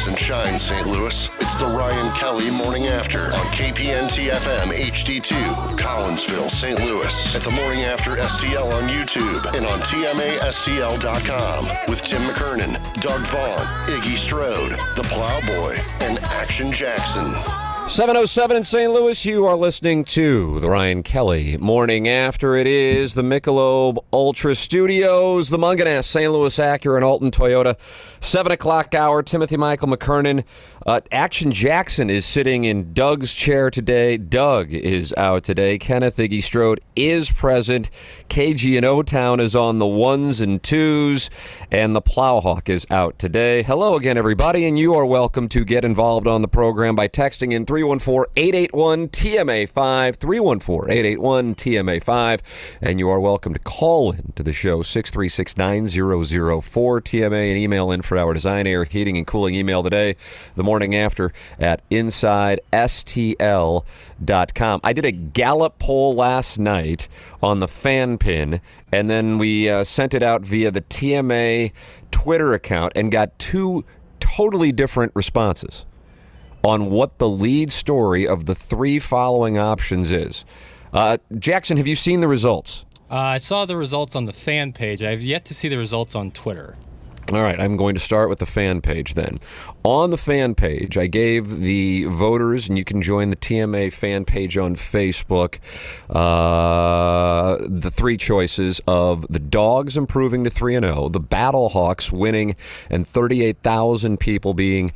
Rise and shine, St. Louis. It's the Ryan Kelly Morning After on KPNT FM HD2, Collinsville, St. Louis. At the Morning After STL on YouTube and on TMASTL.com with Tim McKernan, Doug Vaughn, Iggy Strode, The Plowboy, and Action Jackson. 707 in St. Louis, you are listening to the Ryan Kelly morning after. It is the Michelob Ultra Studios, the Mungenast, St. Louis Acura, and Alton Toyota. 7 o'clock hour, Timothy Michael McKernan. Uh, Action Jackson is sitting in Doug's chair today. Doug is out today. Kenneth Iggy Strode is present. KG and O Town is on the ones and twos, and the Plowhawk is out today. Hello again, everybody, and you are welcome to get involved on the program by texting in 314-881-TMA5, 314-881-TMA5, and you are welcome to call in to the show 636-9004-TMA and email in for our design, air, heating, and cooling email today, the morning after at InsideSTL.com. I did a Gallup poll last night on the fan pin, and then we uh, sent it out via the TMA Twitter account and got two totally different responses on what the lead story of the three following options is. Uh, Jackson, have you seen the results? Uh, I saw the results on the fan page. I've yet to see the results on Twitter. All right, I'm going to start with the fan page then. On the fan page, I gave the voters, and you can join the TMA fan page on Facebook, uh, the three choices of the Dogs improving to 3 0, the Battlehawks winning, and 38,000 people being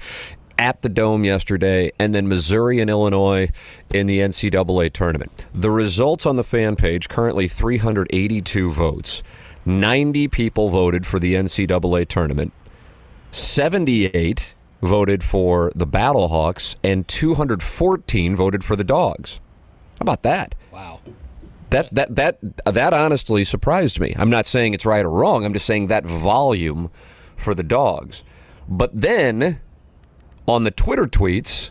at the Dome yesterday, and then Missouri and Illinois in the NCAA tournament. The results on the fan page currently 382 votes. 90 people voted for the NCAA tournament. 78 voted for the Battlehawks, and 214 voted for the Dogs. How about that? Wow. That that that that honestly surprised me. I'm not saying it's right or wrong. I'm just saying that volume for the Dogs. But then on the Twitter tweets,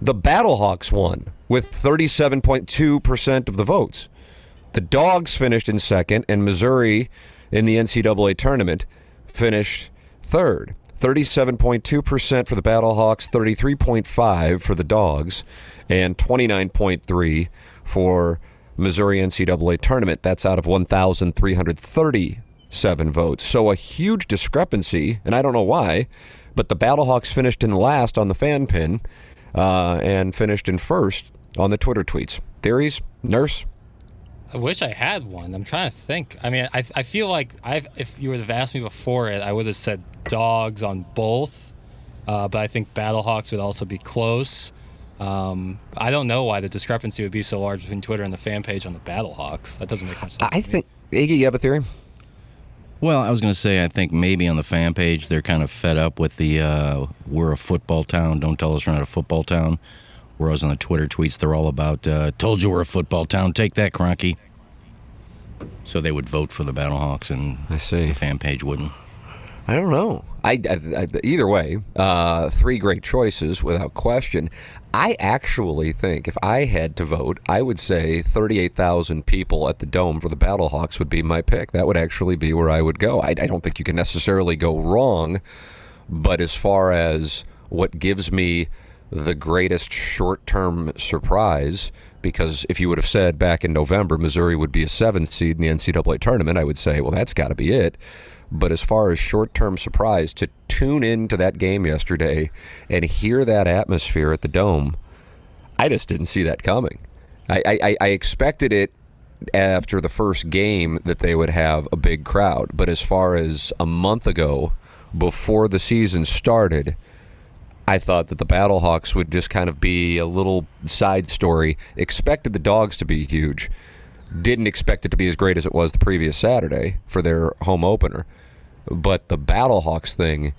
the Battlehawks won with 37.2% of the votes. The Dogs finished in second, and Missouri in the NCAA tournament finished third. 37.2% for the Battlehawks, 33.5 for the Dogs, and 29.3 for Missouri NCAA tournament. That's out of 1,337 votes. So a huge discrepancy, and I don't know why, but the Battlehawks finished in last on the fan pin uh, and finished in first on the Twitter tweets. Theories, nurse. I wish I had one. I'm trying to think. I mean, I, I feel like I've, if you would have asked me before it, I would have said dogs on both. Uh, but I think Battlehawks would also be close. Um, I don't know why the discrepancy would be so large between Twitter and the fan page on the Battlehawks. That doesn't make much sense. I think Iggy, you have a theory? Well, I was going to say, I think maybe on the fan page they're kind of fed up with the uh, "we're a football town, don't tell us we're not a football town." Whereas on the Twitter tweets, they're all about uh, "told you we're a football town, take that, Kroenke." So they would vote for the Battlehawks, and I see. the fan page wouldn't. I don't know. I, I, I either way, uh, three great choices without question. I actually think if I had to vote, I would say 38,000 people at the Dome for the Battlehawks would be my pick. That would actually be where I would go. I, I don't think you can necessarily go wrong, but as far as what gives me the greatest short-term surprise, because if you would have said back in November Missouri would be a seventh seed in the NCAA tournament, I would say, well, that's got to be it. But as far as short term surprise, to tune into that game yesterday and hear that atmosphere at the dome, I just didn't see that coming. I, I, I expected it after the first game that they would have a big crowd, but as far as a month ago, before the season started, I thought that the Battlehawks would just kind of be a little side story. Expected the dogs to be huge. Didn't expect it to be as great as it was the previous Saturday for their home opener. But the Battlehawks thing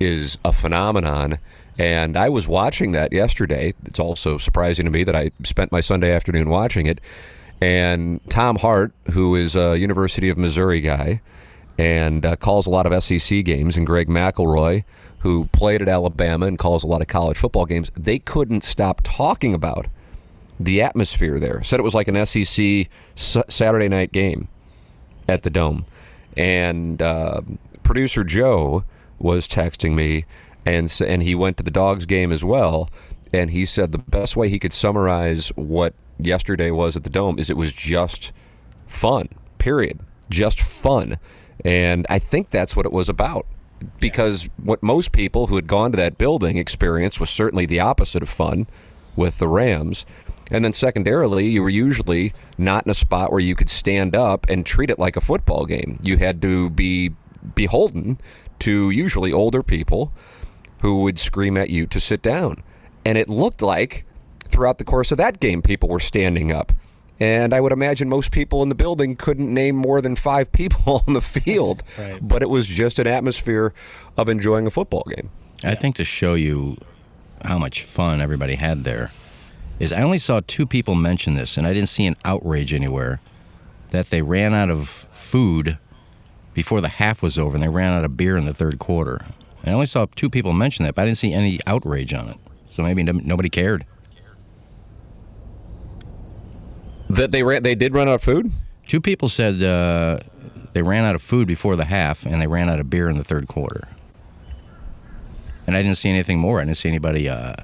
is a phenomenon. And I was watching that yesterday. It's also surprising to me that I spent my Sunday afternoon watching it. And Tom Hart, who is a University of Missouri guy and uh, calls a lot of SEC games, and Greg McElroy, who played at Alabama and calls a lot of college football games, they couldn't stop talking about the atmosphere there. Said it was like an SEC Saturday night game at the Dome. And uh, producer Joe was texting me, and and he went to the Dogs game as well. And he said the best way he could summarize what yesterday was at the Dome is it was just fun. Period. Just fun. And I think that's what it was about. Because what most people who had gone to that building experienced was certainly the opposite of fun with the Rams. And then secondarily, you were usually not in a spot where you could stand up and treat it like a football game. You had to be beholden to usually older people who would scream at you to sit down. And it looked like throughout the course of that game, people were standing up. And I would imagine most people in the building couldn't name more than five people on the field. Right. But it was just an atmosphere of enjoying a football game. I think to show you how much fun everybody had there is I only saw two people mention this, and I didn't see an outrage anywhere that they ran out of food before the half was over, and they ran out of beer in the third quarter. And I only saw two people mention that, but I didn't see any outrage on it. So maybe nobody cared. That they ran, they did run out of food. Two people said uh, they ran out of food before the half, and they ran out of beer in the third quarter. And I didn't see anything more. I didn't see anybody uh,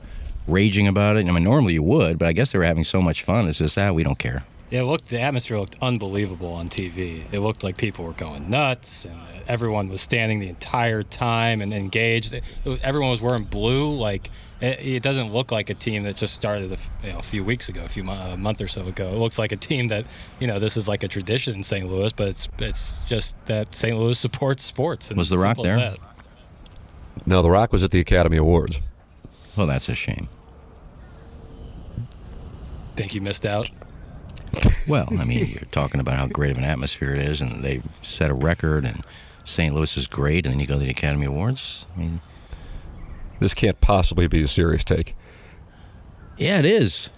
raging about it. I mean, normally you would, but I guess they were having so much fun. It's just, ah, we don't care. Yeah, it looked the atmosphere looked unbelievable on TV. It looked like people were going nuts, and everyone was standing the entire time and engaged. It, it everyone was wearing blue. Like it, it doesn't look like a team that just started a, f- you know, a few weeks ago, a few a month or so ago. It looks like a team that you know this is like a tradition in St. Louis, but it's it's just that St. Louis supports sports. And Was The Rock there? No, The Rock was at the Academy Awards. Well, that's a shame. Think you missed out? Well, I mean, you're talking about how great of an atmosphere it is, and they set a record, and St. Louis is great, and then you go to the Academy Awards. I mean, This can't possibly be a serious take. yeah, it is.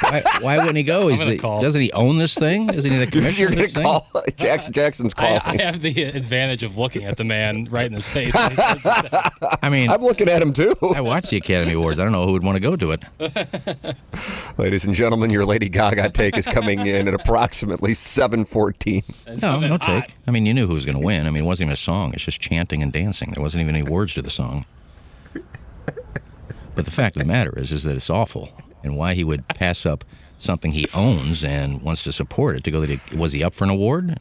why, why wouldn't he go? Is the, doesn't he own this thing? Isn't he the commissioner You're of going this to thing? call Jackson Jackson's I, calling. I have the advantage of looking at the man right in his face. when he says that. I mean, I'm looking at him too. I watched the Academy Awards. I don't know who would want to go to it. Ladies and gentlemen, your Lady Gaga take is coming in at approximately 7:14. No, no hot. take. I mean, you knew who was going to win. I mean, it wasn't even a song. It's just chanting and dancing. There wasn't even any words to the song. But the fact of the matter is, is that it's awful. And why he would pass up something he owns and wants to support it to go to the, was he up for an award?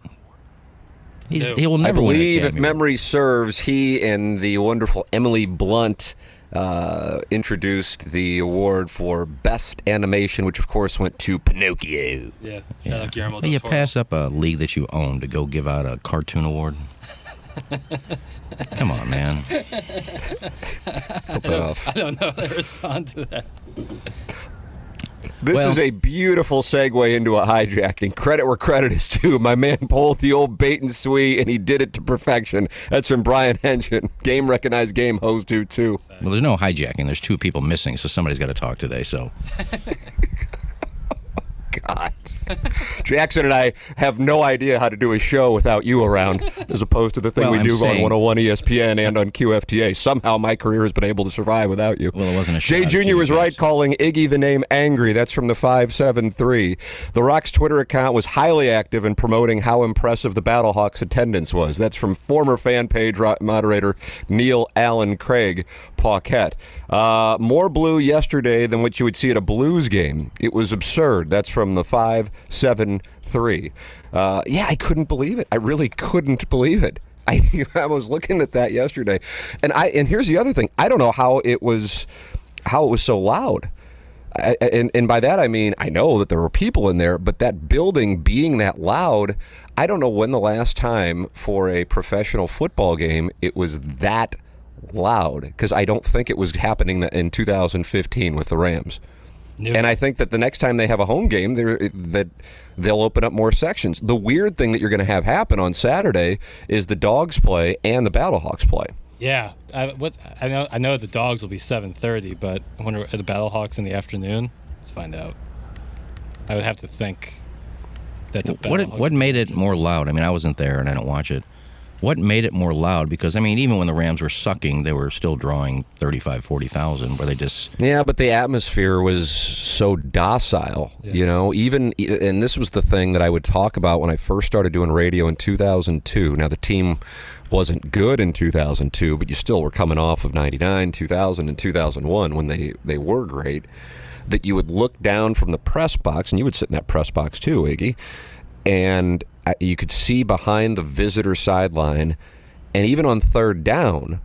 He's, No. he will I never win believe, if memory serves, he and the wonderful Emily Blunt uh, introduced the award for Best Animation, which of course went to Pinocchio. Yeah, shout out Guillermo Hey, del you pass up a league that you own to go give out a cartoon award. Come on, man. Put that off. I don't know how to respond to that. This Well- is a beautiful segue into a hijacking. Credit where credit is due. My man pulled the old bait and swee, and he did it to perfection. That's from Brian Henson. Game recognized game host do too. Well, there's no hijacking. There's two people missing, so somebody's got to talk today. So God. Jackson and I have no idea how to do a show without you around, as opposed to the thing Well, we I'm do saying- on 101 ESPN and on QFTA. Somehow my career has been able to survive without you. Well, it wasn't a Jay Jr. Was right calling Iggy the name Angry. That's from the 573. The Rock's Twitter account was highly active in promoting how impressive the Battlehawks attendance was. That's from former fan page moderator Neil Allen Craig Paquette. Uh, more blue yesterday than what you would see at a Blues game. It was absurd. That's from the 573. Uh, yeah, I couldn't believe it. I really couldn't believe it. I, I was looking at that yesterday, and I and here's the other thing. I don't know how it was how it was so loud. I, and and by that I mean I know that there were people in there, but that building being that loud, I don't know when the last time for a professional football game it was that loud because I don't think it was happening in 2015 with the Rams. And I think that the next time they have a home game, that they'll open up more sections. The weird thing that you're going to have happen on Saturday is the Dogs play and the Battlehawks play. Yeah, I, what I know I know the dogs will be 7:30, but I wonder are the Battlehawks in the afternoon. Let's find out. I would have to think that the What Battlehawks what made it more loud? I mean, I wasn't there and I don't watch it. What made it more loud? Because I mean, even when the Rams were sucking, they were still drawing 35, 40,000 where they just Yeah, but the atmosphere was so docile, you know. Even and this was the thing that I would talk about when I first started doing radio in 2002. Now the team wasn't good in 2002, but you still were coming off of 99, 2000 and 2001 when they they were great. That you would look down from the press box and you would sit in that press box too, Iggy. And I- you could see behind the visitor sideline and even on third down,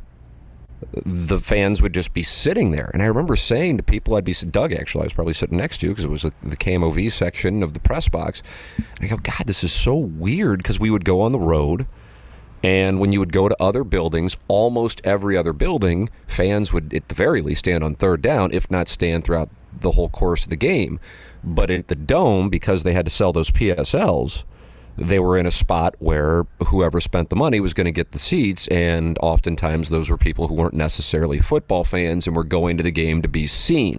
the fans would just be sitting there. And I remember saying to people, I'd be Doug actually, I was probably sitting next to you because it was the, the KMOV section of the press box. And I go, God, this is so weird because we would go on the road. And when you would go to other buildings, almost every other building, fans would at the very least stand on third down, if not stand throughout the whole course of the game. But at the dome, because they had to sell those PSLs, they were in a spot where whoever spent the money was going to get the seats, and oftentimes those were people who weren't necessarily football fans and were going to the game to be seen.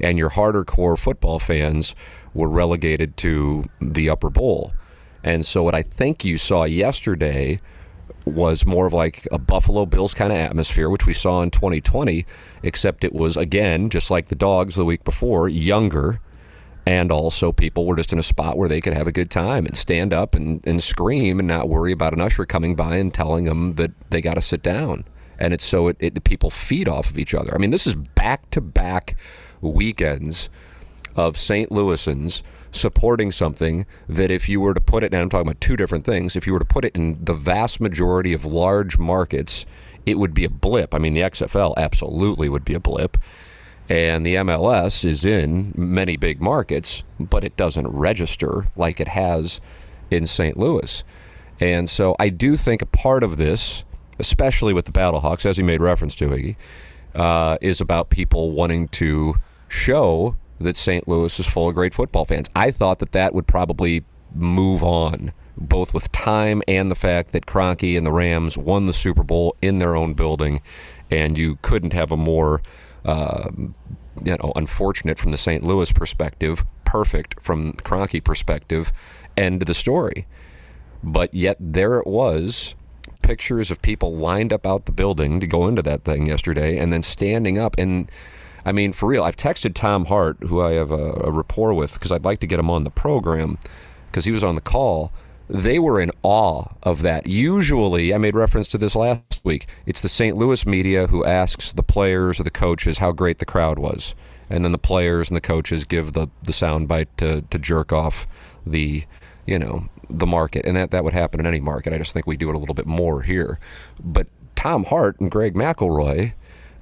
And your harder core football fans were relegated to the upper bowl. And so, what I think you saw yesterday was more of like a Buffalo Bills kind of atmosphere, which we saw in 2020, except it was, again, just like the dogs the week before, younger and also people were just in a spot where they could have a good time and stand up and, and scream and not worry about an usher coming by and telling them that they got to sit down. And it's so it, it people feed off of each other. I mean this is back to back weekends of st louisans supporting something that if you were to put it and i'm talking about two different things if you were to put it in the vast majority of large markets it would be a blip. I mean the xfl absolutely would be a blip and the MLS is in many big markets, but it doesn't register like it has in St. Louis. And so I do think a part of this, especially with the Battlehawks, as you made reference to, Iggy, uh, is about people wanting to show that St. Louis is full of great football fans. I thought that that would probably move on, both with time and the fact that Kroenke and the Rams won the Super Bowl in their own building, and you couldn't have a more um, you know, unfortunate from the St. Louis perspective, perfect from Kroenke perspective, end of the story. But yet there it was, pictures of people lined up out the building to go into that thing yesterday, and then standing up. And I mean, for real, I've texted Tom Hart, who I have a, a rapport with, because I'd like to get him on the program, because he was on the call. They were in awe of that. Usually, I made reference to this last week. It's the St. Louis media who asks the players or the coaches how great the crowd was, and then the players and the coaches give the the soundbite to to jerk off the you know the market, and that that would happen in any market. I just think we do it a little bit more here. But Tom Hart and Greg McElroy,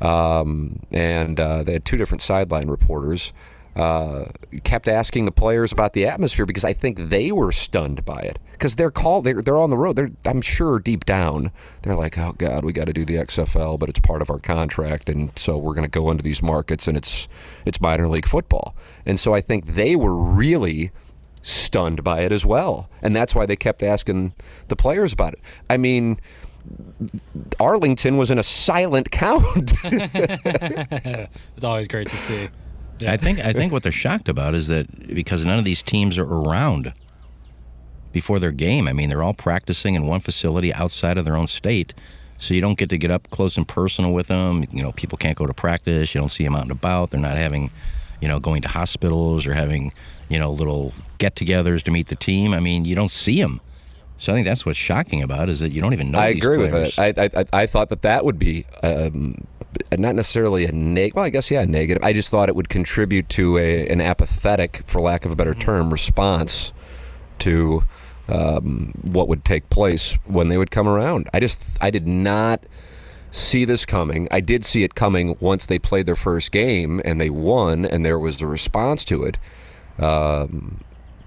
um, and uh, they had two different sideline reporters uh, kept asking the players about the atmosphere because I think they were stunned by it. Because they're called they're, they're on the road. They're I'm sure deep down they're like oh god we got to do the XFL but it's part of our contract and so we're going to go into these markets and it's it's minor league football. And so I think they were really stunned by it as well and that's why they kept asking the players about it. I mean Arlington was in a silent count. It's always great to see. I think I think what they're shocked about is that because none of these teams are around before their game. I mean, they're all practicing in one facility outside of their own state, so you don't get to get up close and personal with them. You know, people can't go to practice. You don't see them out and about. They're not having, you know, going to hospitals or having, you know, little get-togethers to meet the team. I mean, you don't see them. So I think that's what's shocking about it, is that you don't even know. I agree players. with it. I, I I thought that that would be um, not necessarily a negative. Well, I guess yeah, negative. I just thought it would contribute to a an apathetic, for lack of a better term, response to um, what would take place when they would come around. I just I did not see this coming. I did see it coming once they played their first game and they won, and there was a response to it. Um,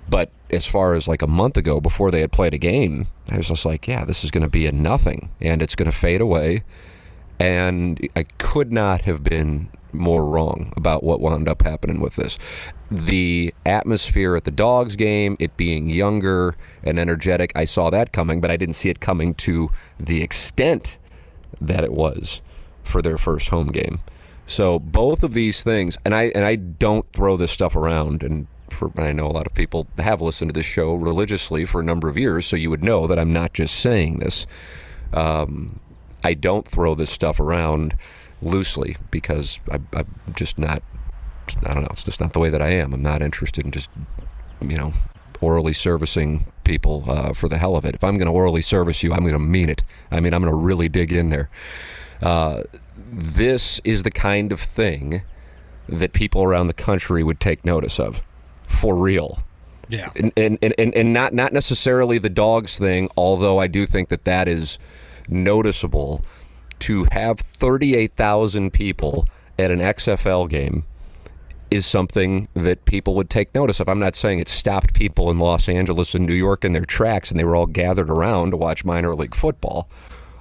but as far as like a month ago, before they had played a game, I was just like, yeah, this is going to be a nothing, and it's going to fade away. And I could not have been more wrong about what wound up happening with this. The atmosphere at the Dogs game, it being younger and energetic, I saw that coming, but I didn't see it coming to the extent that it was for their first home game. So both of these things, and I and I don't throw this stuff around, and for I know a lot of people have listened to this show religiously for a number of years, so you would know that I'm not just saying this. Um, I don't throw this stuff around loosely because I, I'm just not. I don't know. It's just not the way that I am. I'm not interested in just, you know, orally servicing people uh, for the hell of it. If I'm going to orally service you, I'm going to mean it. I mean, I'm going to really dig in there. Uh, this is the kind of thing that people around the country would take notice of, for real. Yeah. And, and, and, and not, not necessarily the dogs thing, although I do think that that is noticeable to have 38,000 people at an XFL game is something that people would take notice of. I'm not saying it stopped people in Los Angeles and New York in their tracks and they were all gathered around to watch minor league football.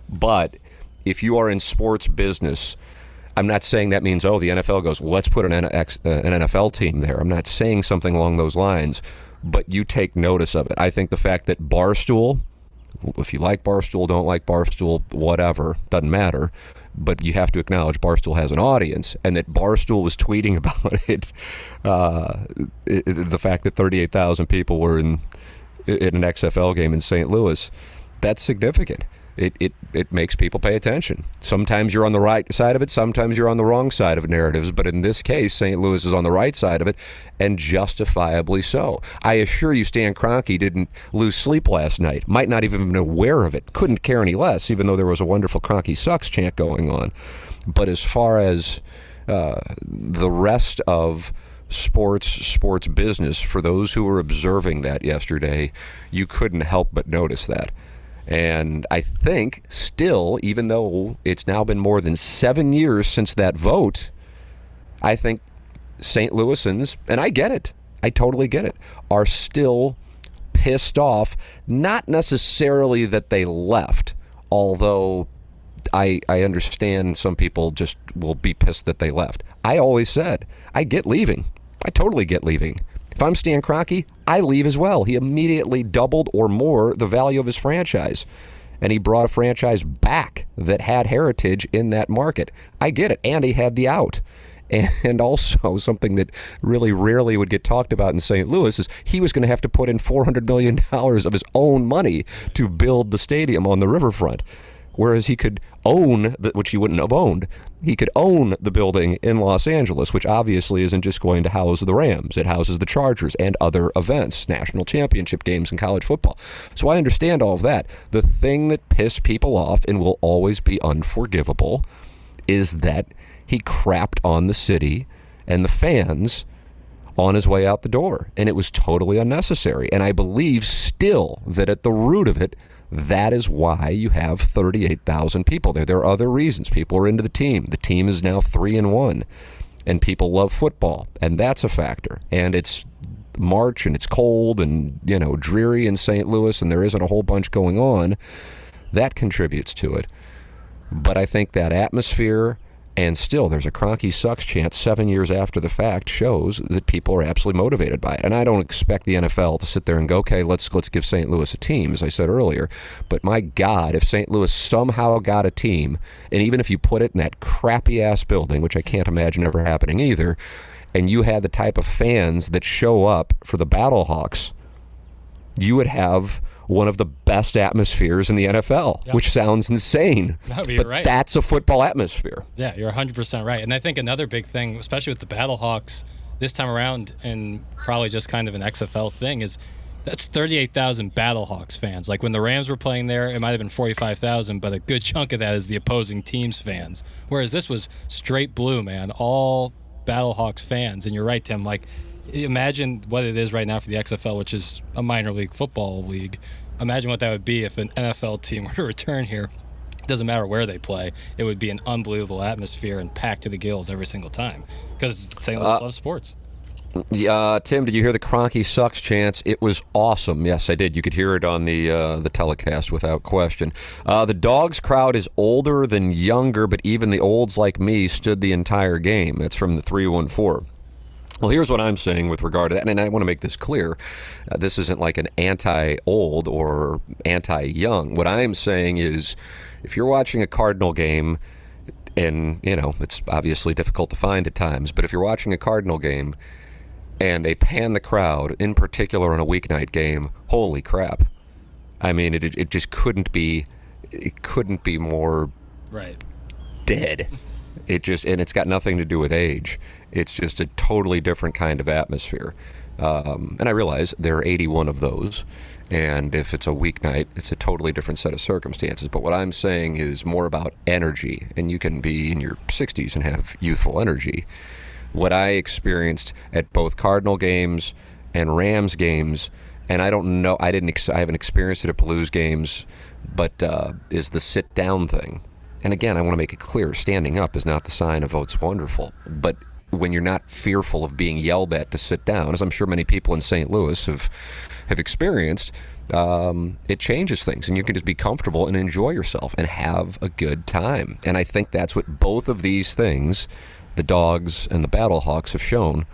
But if you are in sports business, I'm not saying that means, oh, the NFL goes, let's put an, NX, uh, an NFL team there. I'm not saying something along those lines, but you take notice of it. I think the fact that Barstool, if you like Barstool, don't like Barstool, whatever, doesn't matter but you have to acknowledge Barstool has an audience, and that Barstool was tweeting about it. Uh, it the fact that 38,000 people were in in an XFL game in St. Louis, that's significant it, it, it makes people pay attention. Sometimes you're on the right side of it, sometimes you're on the wrong side of narratives, but in this case, St. Louis is on the right side of it, and justifiably so. I assure you, Stan Kroenke didn't lose sleep last night, might not even have been aware of it, couldn't care any less, even though there was a wonderful Kroenke sucks chant going on. But as far as uh, the rest of sports sports business for those who were observing that yesterday you couldn't help but notice that and I think still, even though it's now been more than seven years since that vote, I think St. Louisans, and I get it, I totally get it, are still pissed off. Not necessarily that they left, although I, I understand some people just will be pissed that they left. I always said, I get leaving. I totally get leaving. If I'm Stan Kroenke, I leave as well. He immediately doubled or more the value of his franchise. And he brought a franchise back that had heritage in that market. I get it. And he had the out. And also, something that really rarely would get talked about in St. Louis is he was going to have to put in $400 million of his own money to build the stadium on the riverfront whereas he could own, the, which he wouldn't have owned, he could own the building in Los Angeles, which obviously isn't just going to house the Rams. It houses the Chargers and other events, national championship games in college football. So I understand all of that. The thing that pissed people off and will always be unforgivable is that he crapped on the city and the fans on his way out the door. And it was totally unnecessary. And I believe still that at the root of it, that is why you have 38,000 people there. There are other reasons. People are into the team. The team is now 3 and 1 and people love football and that's a factor. And it's March and it's cold and, you know, dreary in St. Louis and there isn't a whole bunch going on. That contributes to it. But I think that atmosphere and still, there's a Kroenke sucks chance seven years after the fact shows that people are absolutely motivated by it. And I don't expect the NFL to sit there and go, okay, let's let's give St. Louis a team, as I said earlier. But my God, if St. Louis somehow got a team, and even if you put it in that crappy ass building, which I can't imagine ever happening either, and you had the type of fans that show up for the Battlehawks, you would have one of the best atmospheres in the NFL, which sounds insane. No, but right. that's a football atmosphere. Yeah, you're 100% right. And I think another big thing, especially with the Battlehawks this time around, and probably just kind of an XFL thing, is that's 38,000 Battlehawks fans. Like when the Rams were playing there, it might have been 45,000, but a good chunk of that is the opposing team's fans. Whereas this was straight blue, man, all Battlehawks fans. And you're right, Tim. Like imagine what it is right now for the XFL, which is a minor league football league. Imagine what that would be if an NFL team were to return here. It doesn't matter where they play; it would be an unbelievable atmosphere and packed to the gills every single time because St. Louis loves sports. Uh, Tim, did you hear the Kroenke sucks chants? It was awesome. Yes, I did. You could hear it on the uh, the telecast without question. Uh, the dogs crowd is older than younger, but even the olds like me stood the entire game. That's from the three one four. Well, here's what I'm saying with regard to that, and I want to make this clear. Uh, this isn't like an anti old or anti young. What I'm saying is if you're watching a Cardinal game, and, you know, it's obviously difficult to find at times, but if you're watching a Cardinal game and they pan the crowd, in particular on a weeknight game, holy crap. I mean, it, it just couldn't be, it couldn't be more Right. dead. It just and it's got nothing to do with age. It's just a totally different kind of atmosphere. Um, and I realize there are 81 of those, and if it's a weeknight, it's a totally different set of circumstances. But what I'm saying is more about energy, and you can be in your 60s and have youthful energy. What I experienced at both Cardinal games and Rams games, and I don't know, I didn't, ex- I haven't experienced it at Blues games, but uh, is the sit down thing. And again, I want to make it clear standing up is not the sign of, oh, it's wonderful. But when you're not fearful of being yelled at to sit down, as I'm sure many people in St. Louis have, have experienced, um, it changes things. And you can just be comfortable and enjoy yourself and have a good time. And I think that's what both of these things, the dogs and the Battlehawks, have shown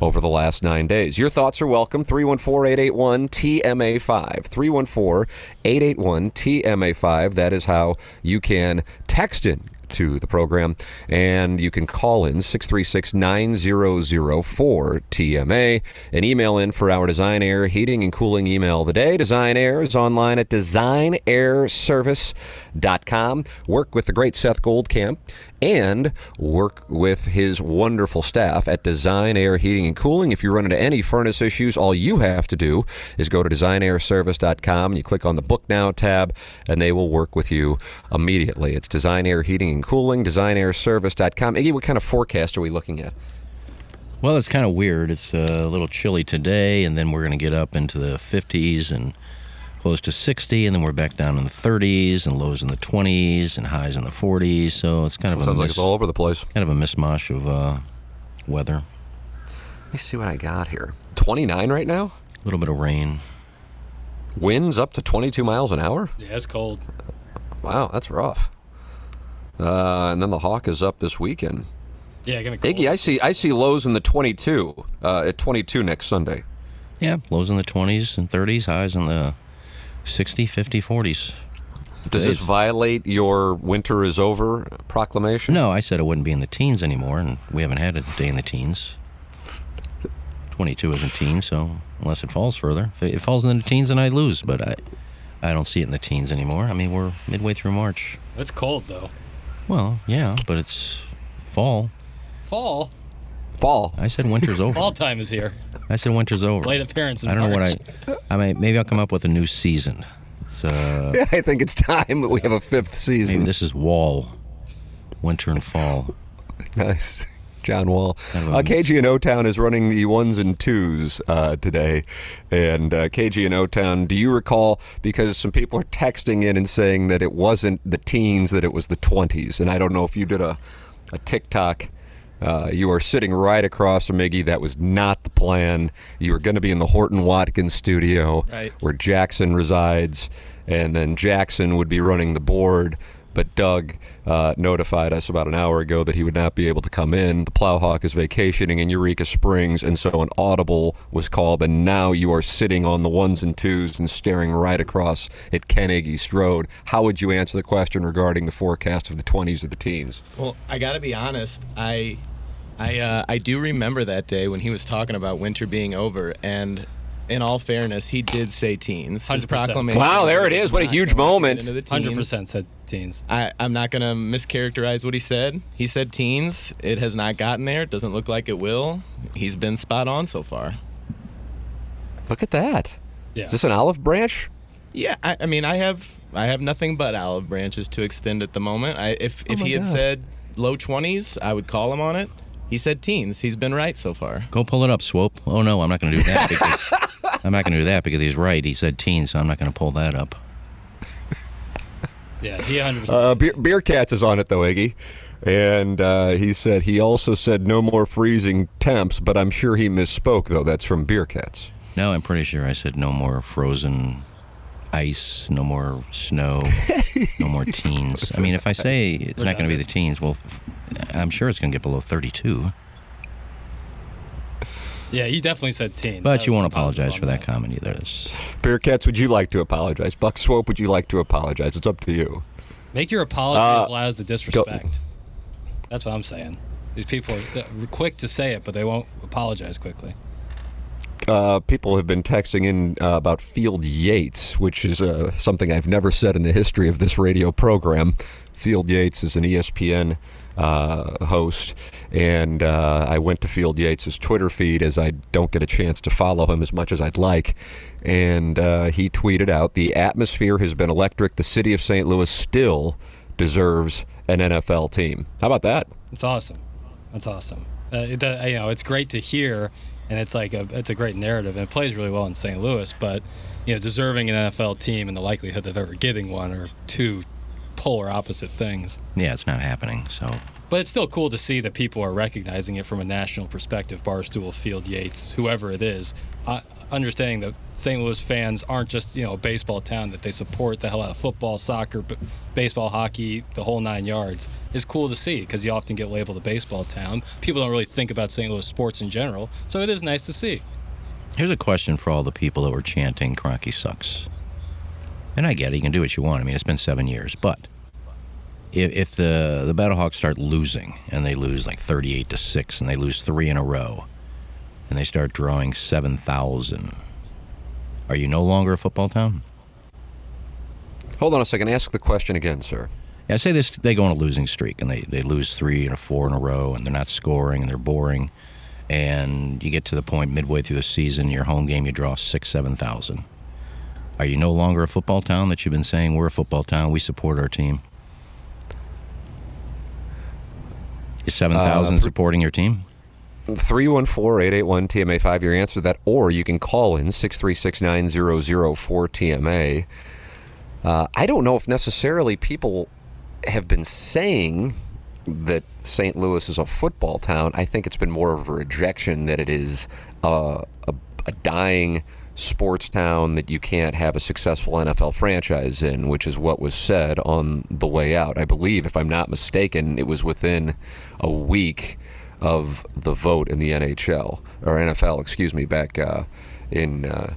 over the last nine days. Your thoughts are welcome. 314 881 TMA5. 314 881 TMA5. That is how you can text in to the program and you can call in 636 9004 TMA and email in for our Design Air heating and cooling email of the day. Design Air is online at designairservice.com. Work with the great Seth Goldcamp and work with his wonderful staff at Design Air Heating and Cooling. If you run into any furnace issues, all you have to do is go to designairservice.com and you click on the Book Now tab, and they will work with you immediately. It's Design Air Heating and Cooling, designairservice.com. Iggy, what kind of forecast are we looking at? Well, it's kind of weird. It's uh, a little chilly today, and then we're going to get up into the 50s and close to 60, and then we're back down in the 30s and lows in the 20s and highs in the 40s. So it's kind of a Sounds like mis- it's all over the place. kind of a mishmash of uh, weather. Let me see what I got here. 29 right now? A little bit of rain. Winds up to 22 miles an hour? Yeah, it's cold. Wow, that's rough. Uh, and then the Hawk is up this weekend. Yeah, gonna be cold. Iggy, I see I see lows in the 22 uh, at 22 next Sunday. Yeah, lows in the 20s and 30s, highs in the 60, 50, 40s. Does this violate your winter is over proclamation? No, I said it wouldn't be in the teens anymore, and we haven't had a day in the teens. 22 isn't teens, so unless it falls further. If it falls in the teens, then I lose, but I, I don't see it in the teens anymore. I mean, we're midway through March. It's cold though. Well, yeah, but it's fall. Fall. Fall. I said winter's over. Fall time is here. I said winter's over. Late appearance in I don't know what I. I mean, maybe I'll come up with a new season. So yeah, I think it's time that we have a fifth season. maybe this is wall, winter and fall. Nice. John Wall. Kind of a- Uh, KG and O Town is running the ones and twos uh, today. And uh, KG and O Town, do you recall? Because some people are texting in and saying that it wasn't the teens, that it was the 20s. And I don't know if you did a, a TikTok. Uh, you are sitting right across from Iggy. That was not the plan. You were going to be in the Horton Watkins studio Right. where Jackson resides. And then Jackson would be running the board. But Doug uh, notified us about an hour ago that he would not be able to come in. The Plowhawk is vacationing in Eureka Springs, and so an audible was called, and now you are sitting on the ones and twos and staring right across at Ken East Road. How would you answer the question regarding the forecast of the 20s or the teens? Well, I gotta be honest. I, I, uh, I do remember that day when he was talking about winter being over, and in all fairness, he did say teens. His 100%. proclamation. Wow, there it is. What a huge moment. into the teens. Hundred percent said teens. I, I'm not gonna mischaracterize what he said. He said teens. It has not gotten there. It doesn't look like it will. He's been spot on so far. Look at that. Yeah. Is this an olive branch? Yeah, I, I mean, I have I have nothing but olive branches to extend at the moment. I, if if Oh my he had said low 20s, I would call him on it. He said teens. He's been right so far. Go pull it up, Swope. Oh no, I'm not going to do that because I'm not going to do that because he's right. He said teens, so I'm not going to pull that up. Yeah, he 100%. Uh, Beer, Beer Cats is on it though, Iggy. And uh, he said he also said no more freezing temps, but I'm sure he misspoke though. That's from Beer Cats. No, I'm pretty sure I said no more frozen ice, no more snow, no more teens. I mean, if I say it's not going to be the teens, well, I'm sure it's going to get below 32. yeah, you definitely said teens. But I you won't apologize for that comment either. Bearcats, would you like to apologize? Buck Swope, would you like to apologize? It's up to you. Make your apology Uh, as loud as the disrespect. That's what I'm saying. These people are quick to say it, but they won't apologize quickly. Uh, people have been texting in uh, about Field Yates, which is uh, something I've never said in the history of this radio program. Field Yates is an ESPN uh, host, and uh, I went to Field Yates' Twitter feed as I don't get a chance to follow him as much as I'd like. And uh, he tweeted out The atmosphere has been electric. The city of St. Louis still deserves an NFL team. How about that? It's awesome. That's awesome. Uh, it, uh, you know, it's great to hear, and it's like a it's a great narrative, and it plays really well in St. Louis. But you know, deserving an NFL team and the likelihood of ever getting one are two polar opposite things. yeah, it's not happening. So But it's still cool to see that people are recognizing it from a national perspective. Barstool, Field Yates, whoever it is, uh, understanding that St. Louis fans aren't just you know a baseball town that they support the hell out of football, soccer, b- baseball, hockey, the whole nine yards is cool to see because you often get labeled a baseball town. People don't really think about St. Louis sports in general, so it is nice to see. here's a question for all the people that were chanting Kroenke sucks. And I get it. You can do what you want. I mean, it's been seven years. But if, if the, the Battlehawks start losing and they lose like 38 to 6 and they lose three in a row and they start drawing 7,000, are you no longer a football town? Hold on a second. Ask the question again, sir. Yeah, say this they go on a losing streak and they, they lose three and a four in a row and they're not scoring and they're boring and you get to the point midway through the season, your home game you draw six, seven thousand. Are you no longer a football town that you've been saying we're a football town, we support our team? Is seven thousand Uh, supporting your team? 314-881-TMA5, your answer to that, or you can call in 636-9004-TMA. Uh, I don't know if necessarily people have been saying that St. Louis is a football town. I think it's been more of a rejection that it is a, a, a dying sports town that you can't have a successful NFL franchise in, which is what was said on the way out. I believe, if I'm not mistaken, it was within a week of the vote in the NHL or NFL, excuse me, back uh, in uh,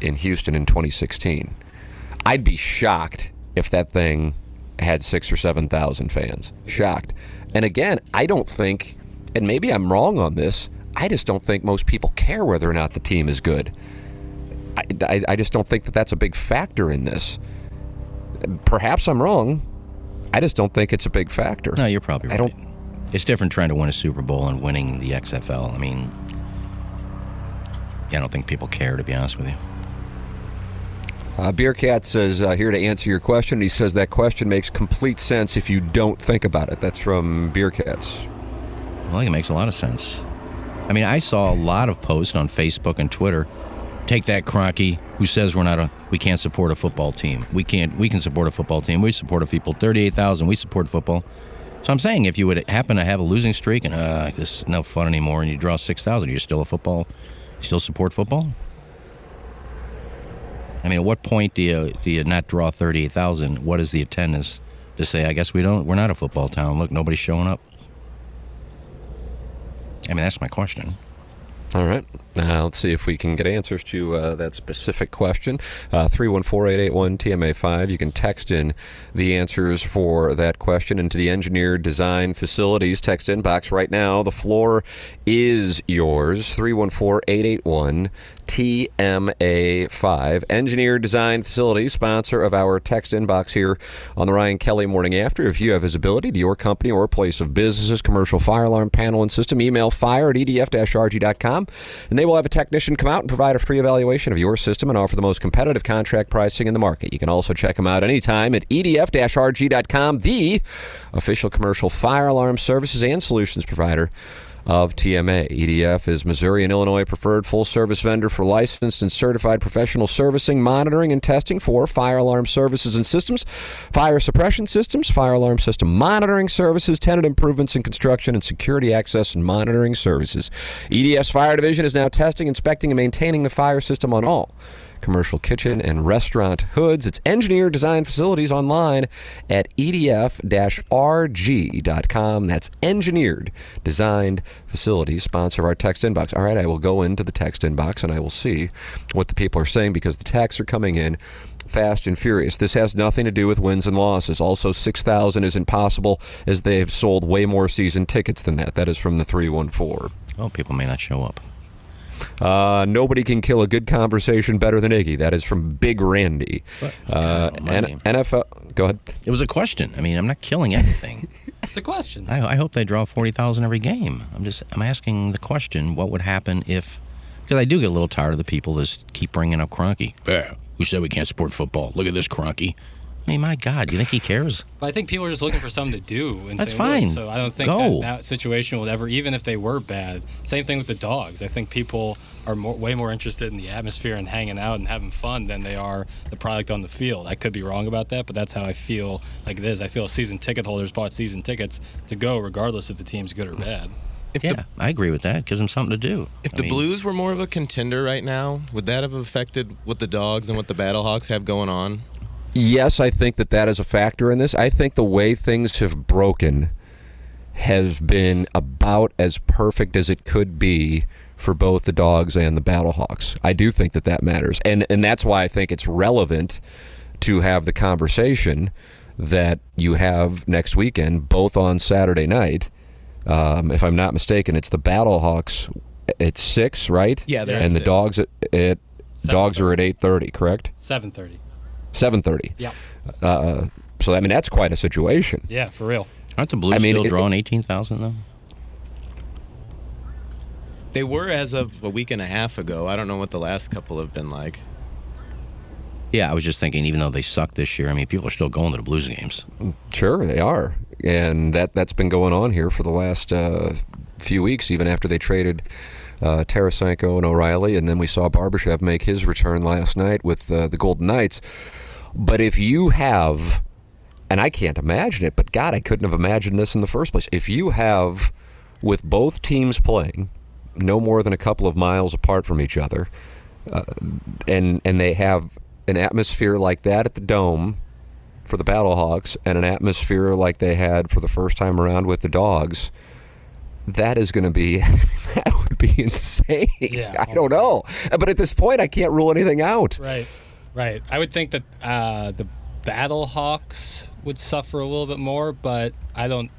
in Houston in 2016. I'd be shocked if that thing had six or seven thousand fans. Shocked. And again, I don't think, and maybe I'm wrong on this. I just don't think most people care whether or not the team is good. I, I, I just don't think that that's a big factor in this. Perhaps I'm wrong. I just don't think it's a big factor. No, you're probably right. I don't. It's different trying to win a Super Bowl and winning the XFL. I mean, yeah, I don't think people care, to be honest with you. Uh, Beer Cat says uh, here to answer your question. He says that question makes complete sense if you don't think about it. That's from Beer Cats. Well, I think it makes a lot of sense. I mean, I saw a lot of posts on Facebook and Twitter. Take that, Kroenke, who says we're not a, we can't support a football team. We can't, we can support a football team. We support a people. Thirty-eight thousand. We support football. So I'm saying, if you would happen to have a losing streak and uh, this is no fun anymore, and you draw six thousand, you're still a football. You still support football? I mean, at what point do you do you not draw thirty-eight thousand? What is the attendance to say? I guess we don't. We're not a football town. Look, nobody's showing up. I mean, that's my question. All right. Uh, let's see if we can get answers to uh, that specific question. Uh, 314-881-TMA5. You can text in the answers for that question into the Engineer Design Facilities text inbox right now. The floor is yours. 314-881-TMA5. Engineer Design Facilities, sponsor of our text inbox here on the Ryan Kelly Morning After. If you have visibility to your company or place of businesses, commercial fire alarm panel and system, email fire at edf-rg.com and they will have a technician come out and provide a free evaluation of your system and offer the most competitive contract pricing in the market. You can also check them out anytime at edf-rg.com, the official commercial fire alarm services and solutions provider of TMA. EDF is Missouri and Illinois preferred full service vendor for licensed and certified professional servicing, monitoring, and testing for fire alarm services and systems, fire suppression systems, fire alarm system monitoring services, tenant improvements in construction, and security access and monitoring services. EDF's fire division is now testing, inspecting, and maintaining the fire system on all commercial kitchen and restaurant hoods. It's engineered design facilities online at edf-rg.com. That's engineered designed facilities. Sponsor of our text inbox. All right, I will go into the text inbox and I will see what the people are saying because the texts are coming in fast and furious. This has nothing to do with wins and losses. Also, 6,000 is impossible as they have sold way more season tickets than that. That is from the 314. Oh, people may not show up. Uh, nobody can kill a good conversation better than Iggy. That is from Big Randy. Uh, God. N- NFL. Go ahead. It was a question. I mean, I'm not killing anything. It's a question. I, I hope they draw forty thousand every game. I'm just I'm asking the question: What would happen if? Because I do get a little tired of the people that keep bringing up Kroenke. Yeah, who said we can't support football? Look at this Kroenke. I mean, my God, you think he cares? But I think people are just looking for something to do. In That's St. Louis, fine. So I don't think that that situation will ever, even if they were bad. Same thing with the dogs. I think people are more, way more interested in the atmosphere and hanging out and having fun than they are the product on the field. I could be wrong about that, but that's how I feel like it is. I feel season ticket holders bought season tickets to go regardless if the team's good or bad. If yeah, the I agree with that. It Gives them something to do. if I the mean, Blues were more of a contender right now, would that have affected what the Dogs and what the Battlehawks have going on? Yes, I think that that is a factor in this. I think the way things have broken has been about as perfect as it could be for both the dogs and the Battlehawks. I do think that that matters, and and that's why I think it's relevant to have the conversation that you have next weekend, both on Saturday night. Um, if I'm not mistaken, it's the Battlehawks at six, right? Yeah, and the six. dogs at, at dogs are at eight thirty, correct? Seven thirty. Yeah. Uh, so I mean that's quite a situation. Yeah, for real. aren't the Blues I mean, still it- drawing eighteen thousand though? They were as of a week and a half ago. I don't know what the last couple have been like. Yeah, I was just thinking, even though they suck this year, I mean, people are still going to the Blues games. Sure, they are, and that that's been going on here for the last uh, few weeks, even after they traded uh, Tarasenko and O'Reilly, and then we saw Barbashev make his return last night with uh, the Golden Knights. But if you have, and I can't imagine it, but God, I couldn't have imagined this in the first place. If you have, with both teams playing, no more than a couple of miles apart from each other, uh, and and they have an atmosphere like that at the dome for the Battlehawks and an atmosphere like they had for the first time around with the Dogs, that is going to be that would be insane. Yeah. I don't know, but at this point, I can't rule anything out. Right, right. I would think that uh, the Battlehawks would suffer a little bit more, but I don't.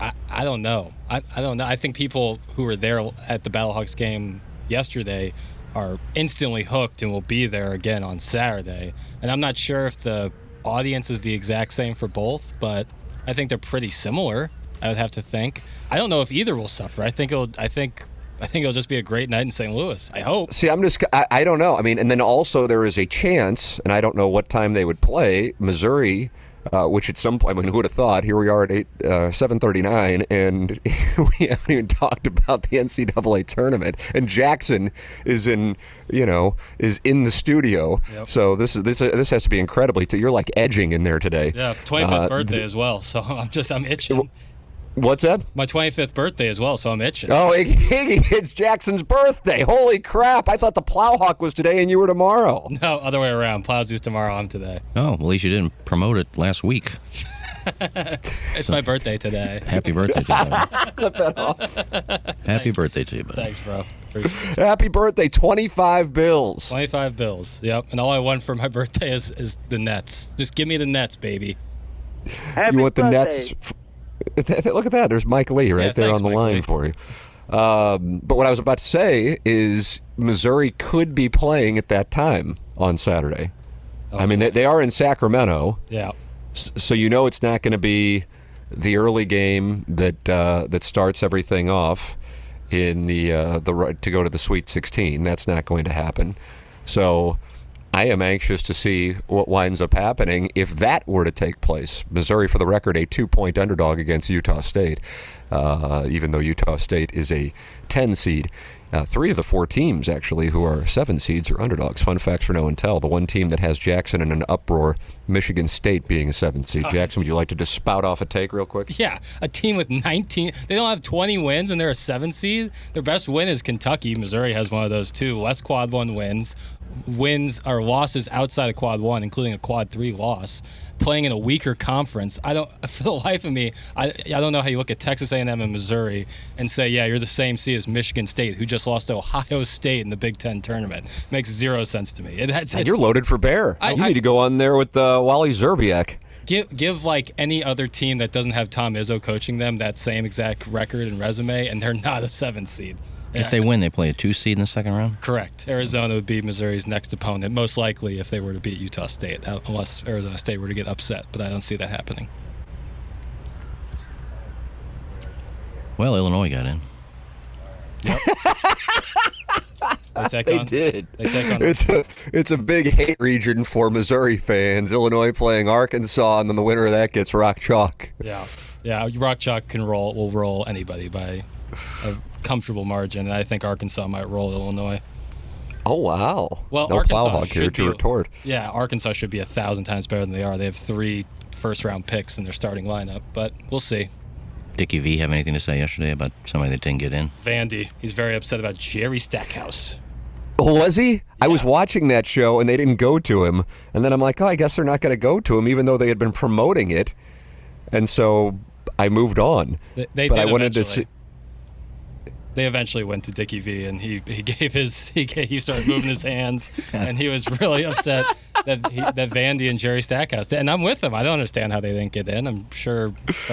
I, I don't know. I, I don't know. I think people who were there at the Battlehawks game yesterday are instantly hooked and will be there again on Saturday. And I'm not sure if the audience is the exact same for both, but I think they're pretty similar. I would have to think. I don't know if either will suffer. I think it'll. I think. I think it'll just be a great night in St. Louis. I hope. See, I'm just, I, I don't know. I mean, and then also there is a chance, and I don't know what time they would play, Missouri, uh, which at some point, I mean, who would have thought? Here we are at eight, uh, 7:39, and we haven't even talked about the NCAA tournament. And Jackson is in, you know, is in the studio. Yep. So this is this this has to be incredibly. T- you're like edging in there today. Yeah, 25th Uh, birthday as well. So I'm just I'm itching. What's that? My 25th birthday as well, so I'm itching. Oh, Iggy, Iggy, it's Jackson's birthday. Holy crap. I thought the Plowhawk was today and you were tomorrow. No, other way around. Plowsy's tomorrow. I'm today. Oh, well, at least you didn't promote it last week. It's my birthday today. Happy birthday to you. Clip that off. Happy birthday to you, buddy. Thanks, bro. Appreciate it. Happy birthday, 25 bills. 25 bills. Yep. And all I want for my birthday is, is the Nets. Just give me the Nets, baby. you want the Nets? Look at that. There's Mike Lee right Yeah, there thanks, on the Mike line Lee. for you. Um, but what I was about to say is Missouri could be playing at that time on Saturday. I mean, they, they are in Sacramento, Yeah. so you know it's not going to be the early game that uh, that starts everything off. in the uh, the to go to the Sweet 16. That's not going to happen. So I am anxious to see what winds up happening if that were to take place. Missouri, for the record, a two-point underdog against Utah State, uh, even though Utah State is a 10 seed. Uh, three of the four teams, actually, who are seven seeds are underdogs. Fun facts for no one tell. The one team that has Jackson in an uproar, Michigan State being a seven seed. Jackson, would you like to just spout off a take real quick? Yeah, a team with 19. They don't have 20 wins and they're a seven seed. Their best win is Kentucky. Missouri has one of those too. Less quad one wins. Wins or losses outside of quad one, including a quad three loss. Playing in a weaker conference. I don't, for the life of me, I, I don't know how you look at Texas A&M and Missouri and say, yeah, you're the same seed as Michigan State, who just lost to Ohio State in the Big Ten tournament. Makes zero sense to me. It, it's, And you're loaded for bear. I- you I- need to go on there with uh, Wally Szczerbiak. give give like any other team that doesn't have Tom Izzo coaching them that same exact record and resume, and they're not a seven seed. If they win, they play a two seed in the second round. Correct. Arizona would be Missouri's next opponent, most likely if they were to beat Utah State, uh, unless Arizona State were to get upset. But I don't see that happening. Well, Illinois got in. They, take They on, did. They take on. It's a it's a big hate region for Missouri fans. Illinois playing Arkansas, and then the winner of that gets Rock Chalk. yeah, yeah. Rock Chalk can roll. Will roll anybody by a comfortable margin, and I think Arkansas might roll Illinois. Oh wow! Well, no Arkansas plowhawk here should to be- retort. Yeah, Arkansas should be a thousand times better than they are. They have three first round picks in their starting lineup, but we'll see. Dickie V have anything to say yesterday about somebody that didn't get in? Vandy, he's very upset about Jerry Stackhouse. Oh, was he? I was watching that show, and they didn't go to him. And then I'm like, oh, I guess they're not going to go to him, even though they had been promoting it. And so I moved on. They, they but did I wanted to see. They eventually went to Dickie V, and he, he gave his he gave, he started moving his hands, and he was really upset that he, that Vandy and Jerry Stackhouse. And I'm with him. I don't understand how they didn't get in. I'm sure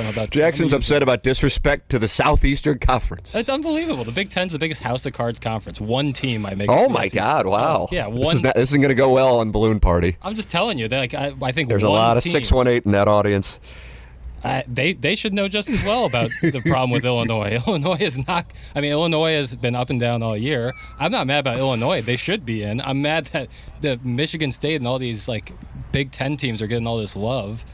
about Jackson's upset about disrespect to the Southeastern Conference. It's unbelievable. The Big Ten's the biggest house of cards conference. One team I make. Oh my. God! Wow. Yeah, This one. is not, this isn't going to go well on Balloon Party. I'm just telling you. Like I, I think There's a lot of six one eight in that audience. They they should know just as well about the problem with Illinois. Illinois is not. I mean, Illinois has been up and down all year. I'm not mad about Illinois. They should be in. I'm mad that the Michigan State and all these like Big Ten teams are getting all this love.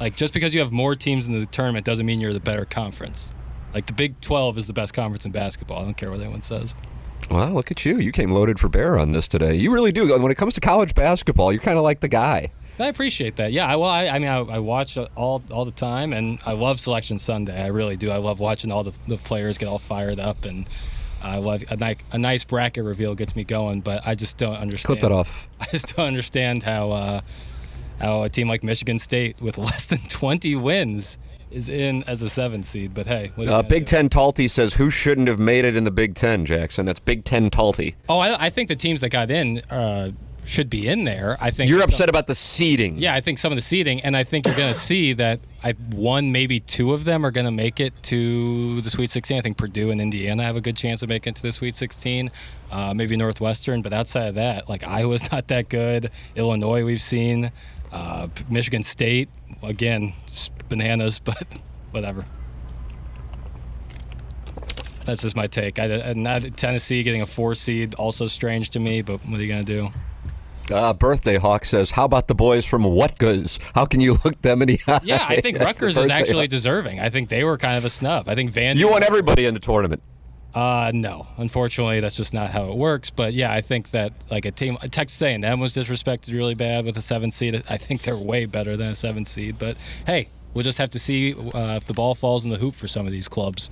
Like just because you have more teams in the tournament doesn't mean you're the better conference. Like the Big 12 is the best conference in basketball. I don't care what anyone says. Well, look at you. You came loaded for bear on this today. You really do. When it comes to college basketball, you're kind of like the guy. I appreciate that. Yeah, I, well, I, I mean, I, I watch all all the time, and I love Selection Sunday. I really do. I love watching all the, the players get all fired up, and I love a, ni- a nice bracket reveal gets me going. But I just don't understand. Clip that off. I just don't understand how uh, how a team like Michigan State with less than 20 wins is in as a seven seed. But hey, what Uh, Big do? Ten Talty says who shouldn't have made it in the Big Ten, Jackson. That's Big Ten Talty. Oh, I, I think the teams that got in uh, should be in there. I think You're some- upset about the seeding. Yeah, I think some of the seeding, and I think you're going to see that I one, maybe two of them are going to make it to the Sweet 16. I think Purdue and Indiana have a good chance of making it to the Sweet 16. Uh, maybe Northwestern, but outside of that, like Iowa's not that good. Illinois, we've seen. Uh, Michigan State, again, bananas, but whatever. That's just my take. I, not, Tennessee getting a four seed also strange to me, but what are you going to do? Uh, Birthday Hawk says, "How about the boys from Whatgoes? How can you look them in the eye?" Yeah, I think That's Rutgers is actually deserving. I think they were kind of a snub. I think Van. You want everybody in the tournament. Uh, no, unfortunately, that's just not how it works. But yeah, I think that like a team, Texas A&M was disrespected really bad with a seven seed. I think they're way better than a seven seed. But hey, we'll just have to see uh, if the ball falls in the hoop for some of these clubs.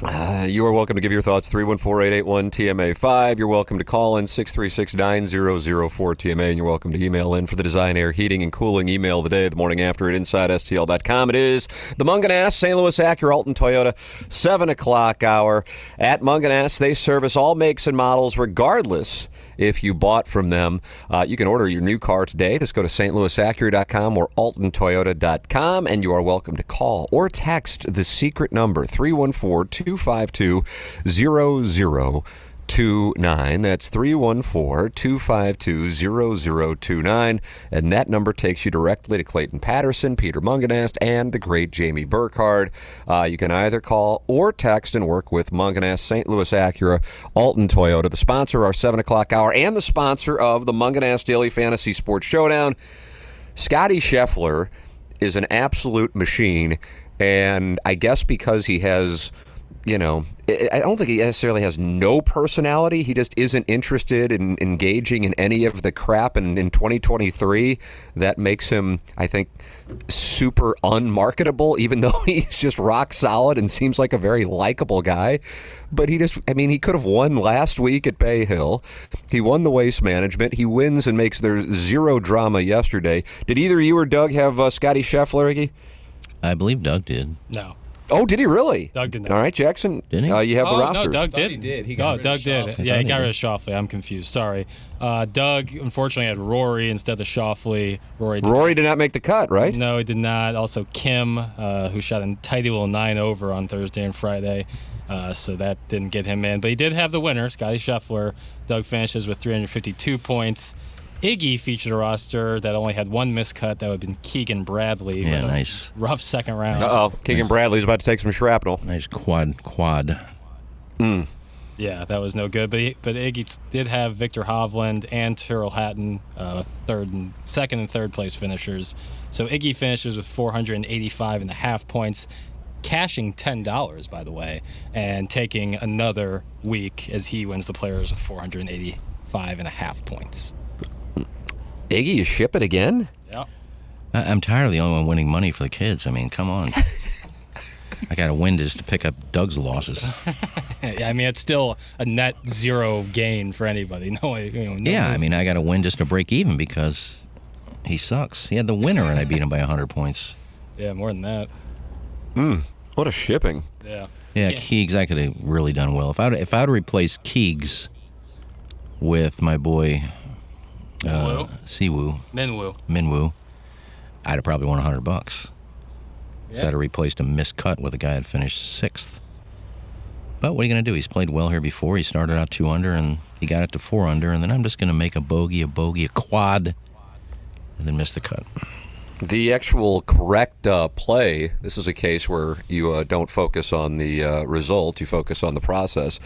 Uh, you are welcome to give your thoughts 314-881-TMA5. You're welcome to call in 636-9004-TMA, and you're welcome to email in for the Design Air Heating and Cooling email the day, the morning after at InsideSTL.com. It is the Mungenast St. Louis Acura Alton Toyota 7 o'clock hour. At Mungenast, they service all makes and models regardless if you bought from them. Uh, you can order your new car today. Just go to stlouisacura.com or altontoyota.com, and you are welcome to call or text the secret number 314 252 0020. 0029. That's 314 252 0029. And that number takes you directly to Clayton Patterson, Peter Mungenast, and the great Jamie Burkhardt. Uh, you can either call or text and work with Mungenast, St. Louis Acura, Alton Toyota, the sponsor of our 7 o'clock hour, and the sponsor of the Mungenast Daily Fantasy Sports Showdown. Scotty Scheffler is an absolute machine, and I guess because he has, you know, I I don't think he necessarily has no personality. He just isn't interested in engaging in any of the crap. And in 2023, that makes him, I think, super unmarketable, even though he's just rock solid and seems like a very likable guy. But he just, I mean, he could have won last week at Bay Hill. He won the waste management. He wins and makes there zero drama yesterday. Did either you or Doug have uh, Scotty Scheffler, Iggy? I believe Doug did. No. Oh, did he really? Doug did not. All right, Jackson. Did he? Uh, you have oh, the rosters. no, Doug did. he did. He got rid Doug did. Schauffele. Yeah, he got rid of Schauffele. I'm confused. Sorry. Uh, Doug unfortunately had Rory instead of Schauffele. Rory. Did Rory did not make the cut, right? No, he did not. Also, Kim, uh, who shot a tidy little nine over on Thursday and Friday. Uh, so that didn't get him in. But he did have the winner, Scotty Scheffler. Doug finishes with 352 points. Iggy featured a roster that only had one miscut. That would have been Keegan Bradley. Yeah, a nice. Rough second round. Uh oh, Keegan Bradley's about to take some shrapnel. Nice quad quad. Yeah, that was no good. But he, but Iggy did have Viktor Hovland and Tyrrell Hatton, uh, third and second and third place finishers. So Iggy finishes with 485 and a half points, cashing ten dollars by the way, and taking another week as he wins the players with 485 and a half points. Iggy, you ship it again? Yeah. I- I'm tired of the only one winning money for the kids. I mean, come on. I got to win just to pick up Doug's losses. Yeah, I mean it's still a net zero gain for anybody. No, you know, no yeah, I mean, I got to win just to break even because he sucks. He had the winner and I beat him by 100 points. yeah, more than that. Hmm. What a shipping. Yeah. Yeah, Yeah. Keegs, I could have really done well. If I'd, if I'd replaced Keegs with my boy uh, Minwoo. Siwoo, Minwoo. Minwoo, I'd have probably won 100 bucks. So I'd have replaced a miscut with a guy that finished sixth. But what are you going to do? He's played well here before. He started out two under and he got it to four under. And then I'm just going to make a bogey, a bogey, a quad, and then miss the cut. The actual correct uh, play, this is a case where you uh, don't focus on the uh, result, you focus on the process.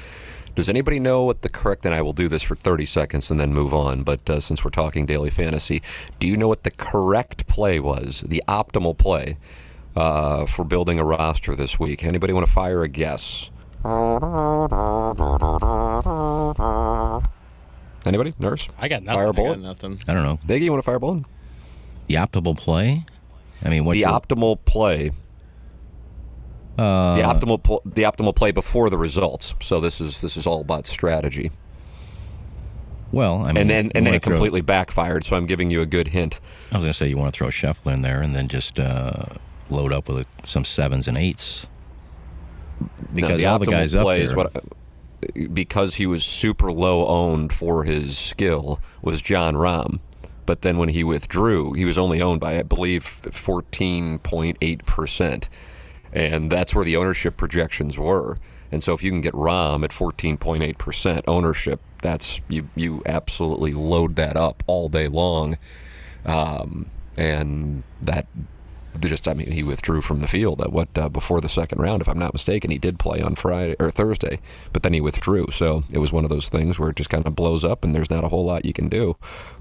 Does anybody know what the correct, and I will do this for 30 seconds and then move on, but uh, since we're talking daily fantasy, do you know what the correct play was, the optimal play uh, for building a roster this week? Anybody want to fire a guess? Anybody? Nurse? I got nothing. Fire a I got bullet? nothing. I don't know. Diggy, you want to fire a bullet? The optimal play? I mean, what the optimal play. Uh, the optimal pl- the optimal play before the results. So this is this is all about strategy. Well, I mean, And then and then it throw- completely backfired. So I'm giving you a good hint. I was going to say you want to throw Scheffler in there and then just uh, load up with some sevens and eights. No, Because the all the guys up there. is what because he was super low owned for his skill was Jon Rahm. But then when he withdrew, he was only owned by I believe 14.8 percent, and that's where the ownership projections were. And so if you can get Rahm at 14.8 percent ownership, that's you you absolutely load that up all day long, um, and that just I mean he withdrew from the field at what uh, before the second round if I'm not mistaken. He did play on Friday or Thursday but then he withdrew. So it was one of those things where it just kind of blows up and there's not a whole lot you can do.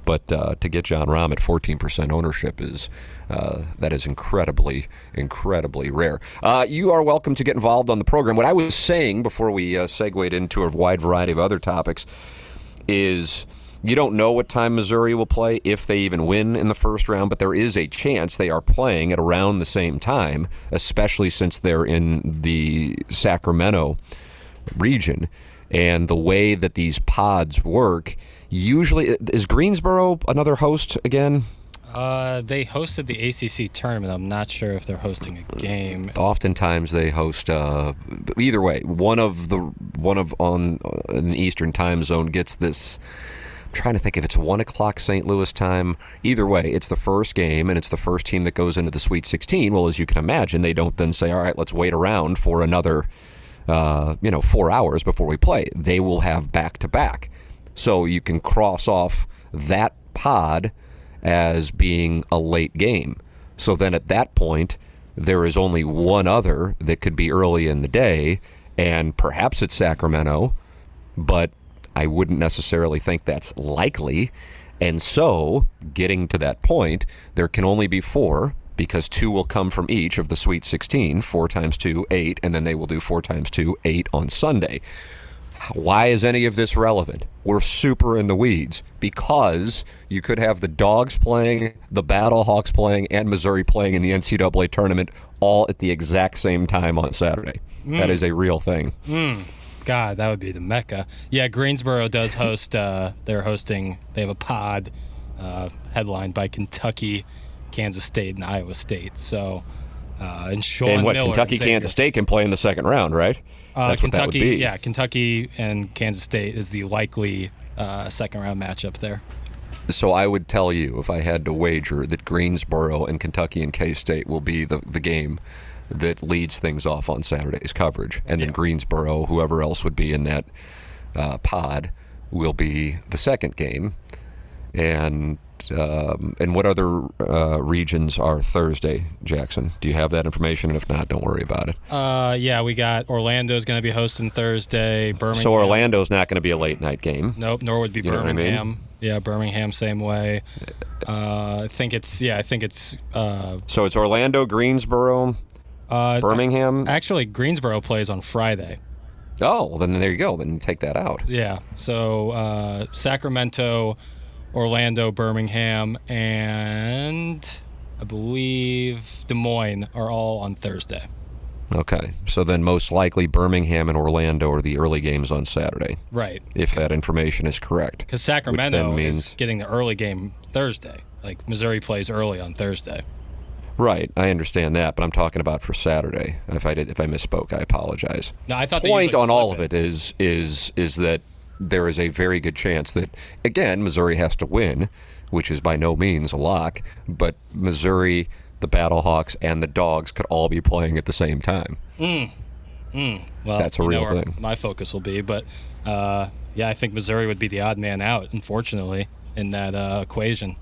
But uh, to get Jon Rahm at 14% ownership is uh, that is incredibly incredibly rare. Uh, you are welcome to get involved on the program. What I was saying before we uh, segued into a wide variety of other topics is you don't know what time Missouri will play if they even win in the first round, but there is a chance they are playing at around the same time, especially since they're in the Sacramento region. And the way that these pods work, usually is Greensboro another host again? Uh, they hosted the ACC tournament. I'm not sure if they're hosting a game. Oftentimes they host. Uh, either way, one of the one of on uh, in the Eastern time zone gets this. Trying to think if it's one o'clock St. Louis time. Either way, it's the first game and it's the first team that goes into the Sweet 16. Well, as you can imagine, they don't then say, "All right, let's wait around for another." uh, you know, four hours before we play. They will have back to back. So you can cross off that pod as being a late game. So then at that point, there is only one other that could be early in the day, and perhaps it's Sacramento, but I wouldn't necessarily think that's likely. And so, getting to that point, there can only be four because two will come from each of the Sweet 16, four times two, eight, and then they will do four times two, eight on Sunday. Why is any of this relevant? We're super in the weeds because you could have the Dogs playing, the Battlehawks playing, and Missouri playing in the NCAA tournament all at the exact same time on Saturday. That hmm. is a real thing. Hmm. God, that would be the mecca. Yeah, Greensboro does host. Uh, they're hosting. They have a pod uh, headlined by Kentucky, Kansas State, and Iowa State. So, uh, and Sean and what Miller Kentucky, Xavier. Kansas State can play in the second round, right? Uh, That's what that would be. yeah, Kentucky and Kansas State is the likely uh, second round matchup there. So I would tell you, if I had to wager, that Greensboro and Kentucky and K State will be the, the game that leads things off on Saturday's coverage, and then Greensboro, whoever else would be in that uh, pod, will be the second game. And um, and what other uh, regions are Thursday, Jackson? Do you have that information? And if not, don't worry about it. Uh, yeah, we got Orlando's going to be hosting Thursday. Birmingham. So Orlando's not going to be a late night game. Nope, nor would be You what I mean? Birmingham. Yeah, Birmingham same way. Uh, I think it's yeah, I think it's uh, So it's Orlando, Greensboro, uh, Birmingham. Actually, Greensboro plays on Friday. Oh, well, then there you go. Then you take that out. Yeah. So uh, Sacramento, Orlando, Birmingham, and I believe Des Moines are all on Thursday. Okay. So then most likely Birmingham and Orlando are the early games on Saturday, Right. if that information is correct. Because Sacramento means is getting the early game Thursday. Like Missouri plays early on Thursday. Right. I understand that, but I'm talking about for Saturday. If I did, if I misspoke, I apologize. No, I thought they Point on all flip of it is is is that there is a very good chance that again Missouri has to win, which is by no means a lock, but Missouri, the Battlehawks, and the Dogs could all be playing at the same time. Well, That's a real thing. My focus will be, but uh, yeah, I think Missouri would be the odd man out, unfortunately, in that uh, equation.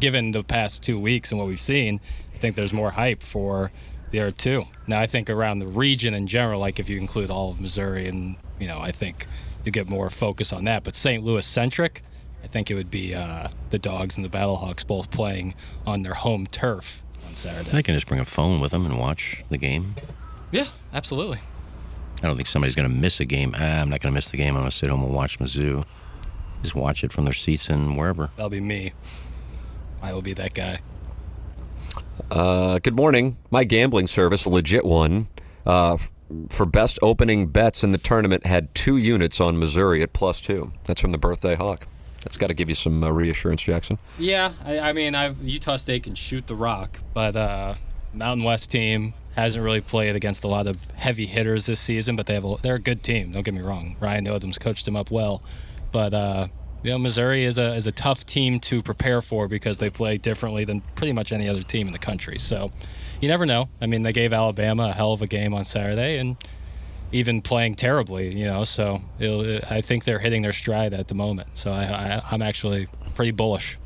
Given the past two weeks and what we've seen, I think there's more hype for the other two. Now, I think around the region in general, like if you include all of Missouri, and you know, I think you get more focus on that. But St. Louis centric, I think it would be uh, the Dogs and the Battlehawks both playing on their home turf on Saturday. They can just bring a phone with them and watch the game. Yeah, absolutely. I don't think somebody's going to miss a game. Ah, I'm not going to miss the game. I'm going to sit home and watch Mizzou. Just watch it from their seats and wherever. That'll be me. I will be that guy. Uh, good morning. My gambling service, a legit one, uh, for best opening bets in the tournament, had two units on Missouri at plus two. That's from the Birthday Hawk. That's got to give you some uh, reassurance, Jackson. Yeah, I, I mean, I've, Utah State can shoot the rock, but uh, Mountain West team hasn't really played against a lot of heavy hitters this season. But they have a, they're a good team. Don't get me wrong. Ryan Odom's coached them up well, but uh, you know, Missouri is a is a tough team to prepare for because they play differently than pretty much any other team in the country. So you never know. I mean, they gave Alabama a hell of a game on Saturday, and even playing terribly, you know. So it'll, I think they're hitting their stride at the moment. So I, I, I'm actually pretty bullish.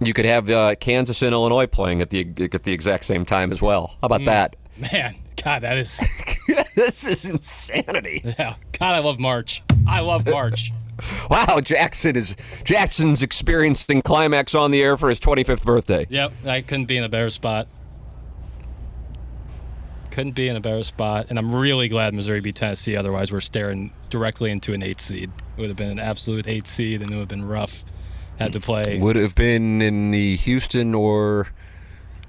You could have uh, Kansas and Illinois playing at the at the exact same time as well. How about that? Man, God, that is this is insanity. yeah. God, I love March. I love March. Wow, Jackson is Jackson's experiencing climax on the air for his 25th birthday. yep, I couldn't be in a better spot. Couldn't be in a better spot, and I'm really glad Missouri beat Tennessee. Otherwise, we're staring directly into an eight seed. It would have been an absolute eight seed, and it would have been rough. Had to play. Would have been in the Houston or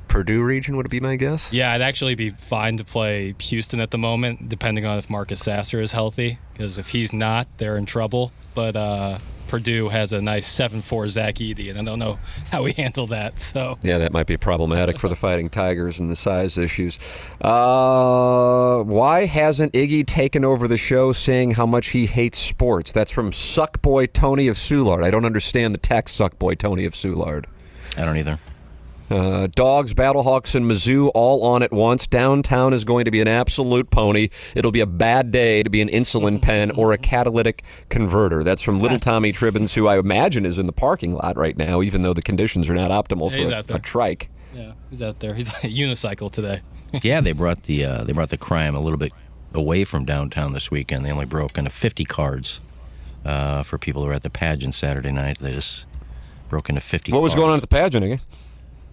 Purdue region. Would it be my guess? Yeah, it'd actually be fine to play Houston at the moment, depending on if Marcus Sasser is healthy. Because if he's not, they're in trouble. But uh, Purdue has a nice 7-4 Zach Edey, and I don't know how we handle that. So Yeah, that might be problematic for the Fighting Tigers and the size issues. Uh, why hasn't Iggy taken over the show saying how much he hates sports? That's from Suckboy Tony of Soulard. I don't understand the text, Suckboy Tony of Soulard. I don't either. Uh, dogs, Battlehawks, and Mizzou all on at once. Downtown is going to be an absolute pony. It'll be a bad day to be an insulin pen or a catalytic converter. That's from Little Tommy Tribbins, who I imagine is in the parking lot right now, even though the conditions are not optimal Yeah, he's for out a, there. a trike. Yeah, he's out there. He's on a unicycle today. yeah, they brought the uh, they brought the crime a little bit away from downtown this weekend. They only broke into 50 cards uh, for people who were at the pageant Saturday night. They just broke into 50. What was cars. going on at the pageant again?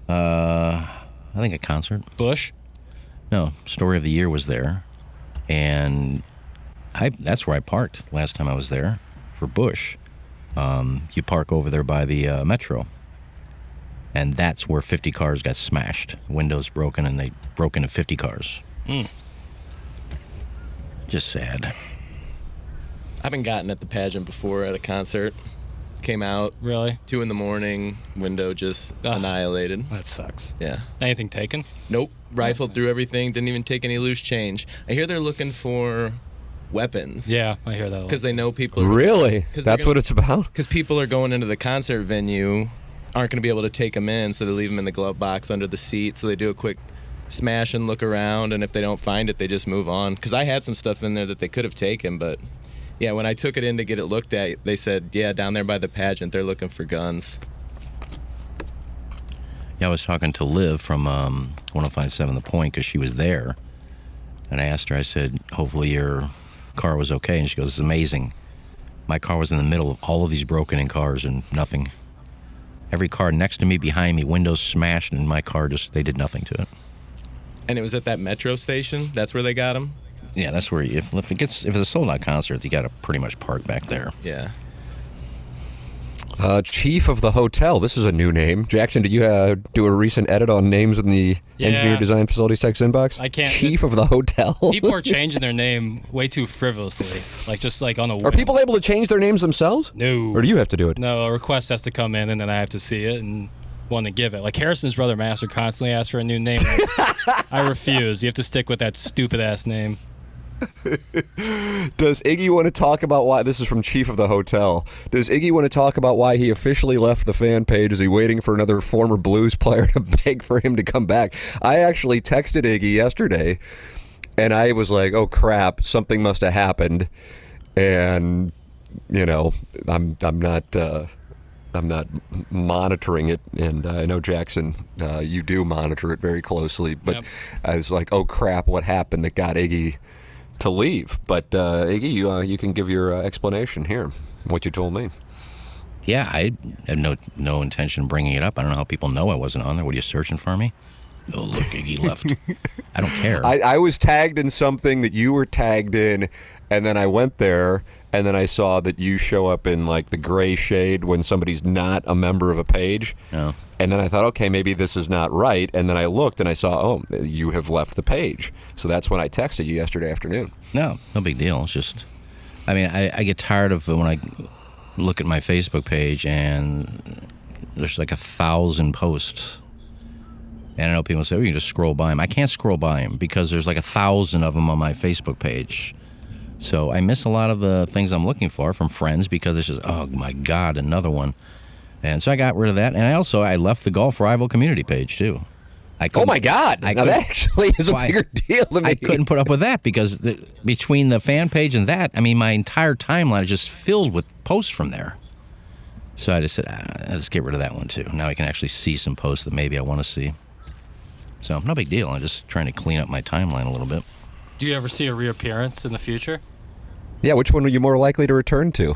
Uh, I think a concert. Bush. No, Story of the Year was there, and I that's where I parked last time I was there for Bush. Um, you park over there by the uh, metro, and that's where 50 cars got smashed, windows broken, and they broke into 50 cars. Just sad. I haven't gotten at the pageant before at a concert. Came out Really? two in the morning, window just Ugh. annihilated. That sucks. Yeah. Anything taken? Nope. Rifled through everything. Didn't even take any loose change. I hear they're looking for weapons. Yeah, I hear that. a lot. Because they know people. Are, Really? 'Cause That's they're what gonna- it's about? Because people are going into the concert venue, aren't going to be able to take them in, so they leave them in the glove box under the seat. So they do a quick smash and look around, and if they don't find it, they just move on. Because I had some stuff in there that they could have taken, but yeah, when I took it in to get it looked at, they said, yeah, down there by the pageant, they're looking for guns. Yeah, I was talking to Liv from um, 1057 The Point because she was there. And I asked her, I said, hopefully your car was okay. And she goes, it's amazing. My car was in the middle of all of these broken in cars and nothing. Every car next to me, behind me, windows smashed, and my car just, they did nothing to it. And it was at that metro station. That's where they got them. Yeah, that's where, you, if, if it gets, if it's a sold out concert, you got to pretty much park back there. Yeah. Uh, Chief of the Hotel. This is a new name. Jackson, did you uh, do a recent edit on names in the Yeah. Engineer Design Facilities Text inbox? I can't- Chief of the Hotel. People are changing their name way too frivolously, like just like on a. Are people able to change their names themselves? No. Or do you have to do it? No, a request has to come in, and then I have to see it and want to give it. Like Harrison's brother Master constantly asks for a new name. I refuse. You have to stick with that stupid ass name. Does Iggy want to talk about why? This is from Chief of the Hotel. Does Iggy want to talk about why he officially left the fan page? Is he waiting for another former Blues player to beg for him to come back? I actually texted Iggy yesterday, and I was like, "Oh crap, something must have happened," and you know, I'm I'm not. Uh, I'm not monitoring it, and uh, I know Jackson, uh, you do monitor it very closely. But Yep. I was like, "Oh crap, what happened that got Iggy to leave?" But uh, Iggy, you, uh, you can give your uh, explanation here. What you told me. Yeah, I have no no intention of bringing it up. I don't know how people know I wasn't on there. What are you searching for me? Oh, look, Iggy left. I don't care. I, I was tagged in something that you were tagged in, and then I went there, and then I saw that you show up in like the gray shade when somebody's not a member of a page. Oh. And then I thought, okay, maybe this is not right. And then I looked and I saw, oh, you have left the page. So that's when I texted you yesterday afternoon. No, no big deal. It's just, I mean, I, I get tired of when I look at my Facebook page and there's like a thousand posts. And I know people say, oh, you can just scroll by them. I can't scroll by them because there's like a thousand of them on my Facebook page. So I miss a lot of the things I'm looking for from friends because it's just, oh my God, another one. And so I got rid of that. And I also, I left the Golf Rival community page too. I Oh my God! I now that actually is a Why? bigger deal to me. I couldn't put up with that because the, between the fan page and that, I mean, my entire timeline is just filled with posts from there. So I just said, ah, I'll just get rid of that one too. Now I can actually see some posts that maybe I want to see. So no big deal. I'm just trying to clean up my timeline a little bit. Do you ever see a reappearance in the future? Yeah, which one are you more likely to return to?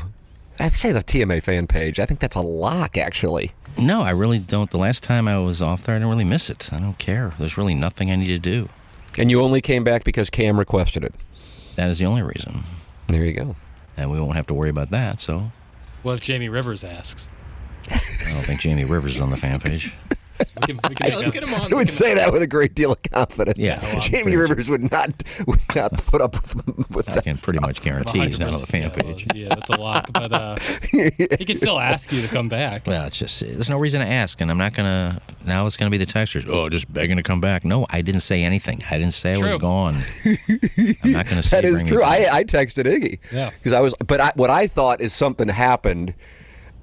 I'd say the TMA fan page. I think that's a lock, actually. No, I really don't. The last time I was off there, I didn't really miss it. I don't care. There's really nothing I need to do. And you only came back because Cam requested it. That is the only reason. There you go. And we won't have to worry about that. So well, if Jamie Rivers asks? I don't think Jamie Rivers is on the fan page. We can, we can Yeah, let's a- get him on. I would say that with a great deal of confidence. Yeah. So, Jamie Rivers would not would not put up with, with I that. can pretty much guarantee he's not on the fan 100%, yeah, well, page. Yeah, that's a lock. But uh, he can still ask you to come back. Well, it's just there's no reason to ask, and I'm not gonna. Now it's gonna be the texters. Oh, just begging to come back. No, I didn't say anything. I didn't say It's I was gone. I'm not gonna say That is true. I, I texted Iggy. Yeah. Because I was, but I, what I thought is something happened,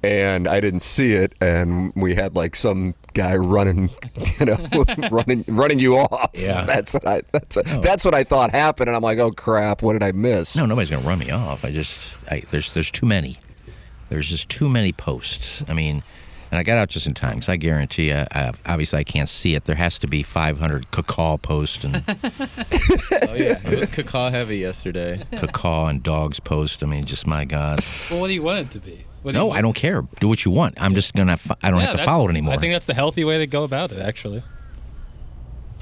and I didn't see it, and we had like some guy running, you know, running running you off. Yeah. that's what I that's oh. that's what I thought happened, and I'm like, oh crap, what did I miss? No, nobody's gonna run me off. I just, I, there's, there's too many. There's just too many posts. I mean, and I got out just in time because I guarantee you, I, obviously I can't see it. There has to be 500 cacao posts and Oh yeah, it was cacao heavy yesterday. cacao and dogs post. I mean, just my God. Well, what do you want it to be? No, I don't care. Do what you want. I'm just gonna. I don't Yeah, have to follow it anymore. I think that's the healthy way to go about it, actually.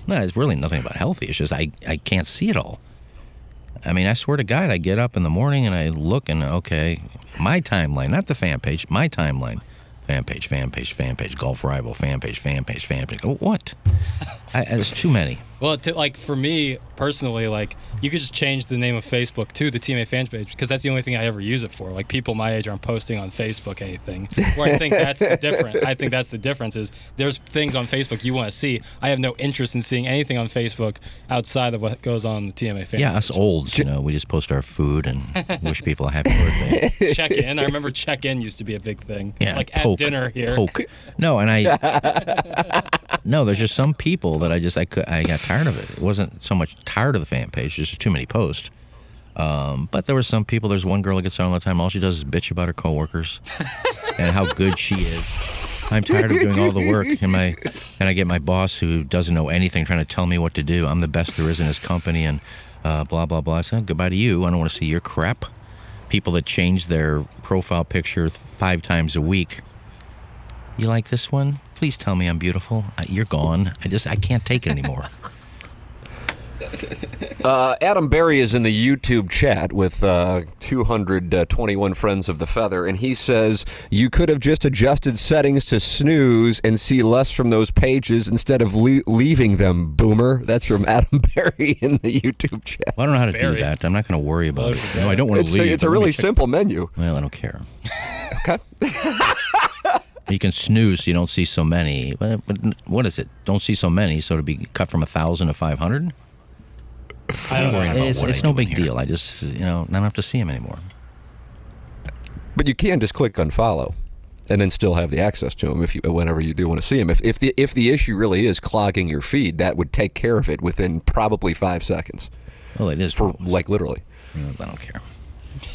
No, it's really nothing about healthy. It's just I, I can't see it all. I mean, I swear to God, I get up in the morning and I look and okay, my timeline, not the fan page, my timeline, fan page, fan page, fan page, golf rival, fan page, fan page, fan page. Oh, what? I, there's too many. Well, to, like for me personally, like you could just change the name of Facebook to the TMA fan page because that's the only thing I ever use it for. Like people my age aren't posting on Facebook anything. Where I think that's the difference. I think that's the difference is there's things on Facebook you want to see. I have no interest in seeing anything on Facebook outside of what goes on the TMA fan. Yeah, us olds, you know, we just post our food and wish people a happy birthday. check in. I remember check in used to be a big thing. Yeah, like poke, at dinner here. Poke. No, and I. no, there's just some people that I just I could I got tired of it. It wasn't so much tired of the fan page; just too many posts. Um, but there were some people. There's one girl that gets on all the time. All she does is bitch about her coworkers and how good she is. I'm tired of doing all the work, and my and I get my boss who doesn't know anything trying to tell me what to do. I'm the best there is in his company, and uh, blah blah blah. I said goodbye to you. I don't want to see your crap. People that change their profile picture five times a week. You like this one? Please tell me I'm beautiful. Uh, You're gone. I just I can't take it anymore. Uh, Adam Berry is in the YouTube chat with uh, 221 friends of the feather, and he says you could have just adjusted settings to snooze and see less from those pages instead of le- leaving them. Boomer. That's from Adam Berry in the YouTube chat. Well, I don't know how to do that. I'm not going to worry about it. No, I don't want It's to a, leave. it's a but me really simple menu. Well, I don't care. Okay. You can snooze so you don't see so many. But, but what is it? Don't see so many, so to be cut from a thousand to five hundred. I don't know. It's, what it's I no do big here. deal. I just you know I don't have to see them anymore. But you can just click unfollow, and then still have the access to them if you whenever you do want to see them. If, if the if the issue really is clogging your feed, that would take care of it within probably five seconds. Well, it is For probably- like literally. I don't care.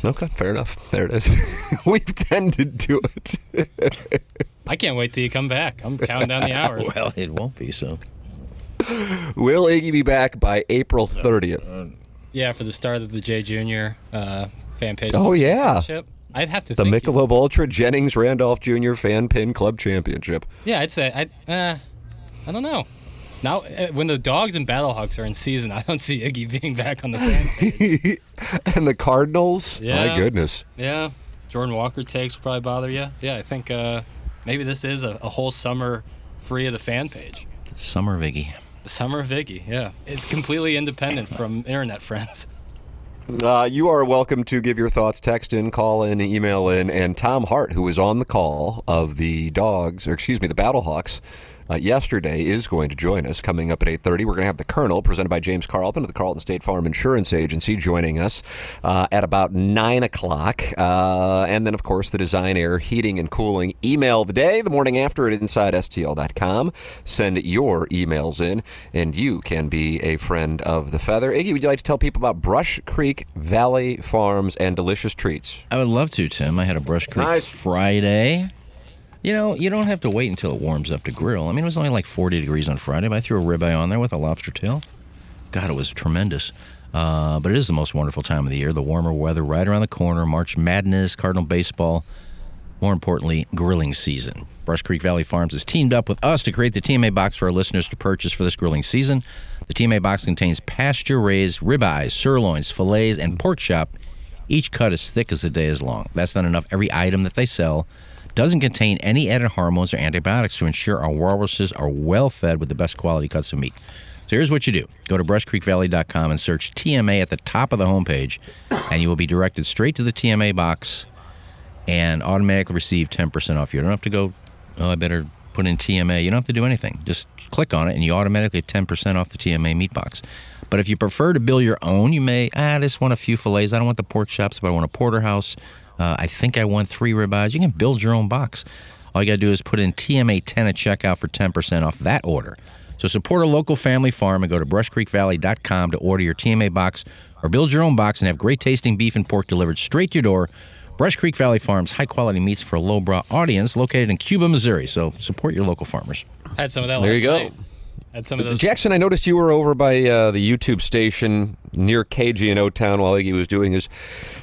Okay, fair enough. There it is. We've tended to it. I can't wait till you come back. I'm counting down the hours. Well, it won't be so. Will Iggy be back by April 30th? Yeah, for the start of the J Junior uh, fan page. Oh, yeah. I'd have to say. The think. Michelob Ultra Jennings Randolph Jr. Fan Pin Club Championship. Yeah, I'd say I. Uh, I don't know. Now, uh, when the dogs and Battlehawks are in season, I don't see Iggy being back on the fan page. and the Cardinals? My goodness. yeah, Jordan Walker takes will probably bother you. Yeah, I think uh, maybe this is a, a whole summer free of the fan page. Summer Viggy. The summer of Iggy. Yeah, it's completely independent from internet friends. Uh, you are welcome to give your thoughts, text in, call in, email in, and Tom Hart, who was on the call of the Dogs, or excuse me, the Battlehawks. Uh, yesterday is going to join us coming up at 8.30 we're going to have the colonel presented by james carlton of the carlton state farm insurance agency joining us uh, at about 9 o'clock uh, and then of course the design air heating and cooling email of the day the morning after at insidestl.com send your emails in and you can be a friend of the feather iggy would you like to tell people about brush creek valley farms and delicious treats I would love to, Tim. I had a Brush Creek Nice. Friday. You know, you don't have to wait until it warms up to grill. I mean, it was only like 40 degrees on Friday, but I threw a ribeye on there with a lobster tail. God, it was tremendous. Uh, but it is the most wonderful time of the year. The warmer weather right around the corner, March Madness, Cardinal baseball. More importantly, grilling season. Brush Creek Valley Farms has teamed up with us to create the TMA box for our listeners to purchase for this grilling season. The TMA box contains pasture raised ribeyes, sirloins, fillets, and pork chop, each cut as thick as the day is long. That's not enough. Every item that they sell doesn't contain any added hormones or antibiotics to ensure our walruses are well fed with the best quality cuts of meat. So here's what you do go to brushcreekvalley.com and search TMA at the top of the homepage, and you will be directed straight to the TMA box and automatically receive 10% off. You don't have to go, oh, I better put in TMA. You don't have to do anything. Just click on it, and you automatically get 10% off the TMA meat box. But if you prefer to build your own, you may, ah, I just want a few fillets. I don't want the pork chops, but I want a porterhouse Uh, I think I won three ribeyes. You can build your own box. All you got to do is put in TMA10 at checkout for 10% off that order. So support a local family farm and go to brushcreekvalley.com to order your TMA box or build your own box and have great tasting beef and pork delivered straight to your door. Brush Creek Valley Farms, high quality meats for a lowbrow audience located in Cuba, Missouri. So support your local farmers. Had some of that There last you go. night. Had some of those. Jackson, I noticed you were over by uh, the YouTube station near KG in O Town while Iggy was doing his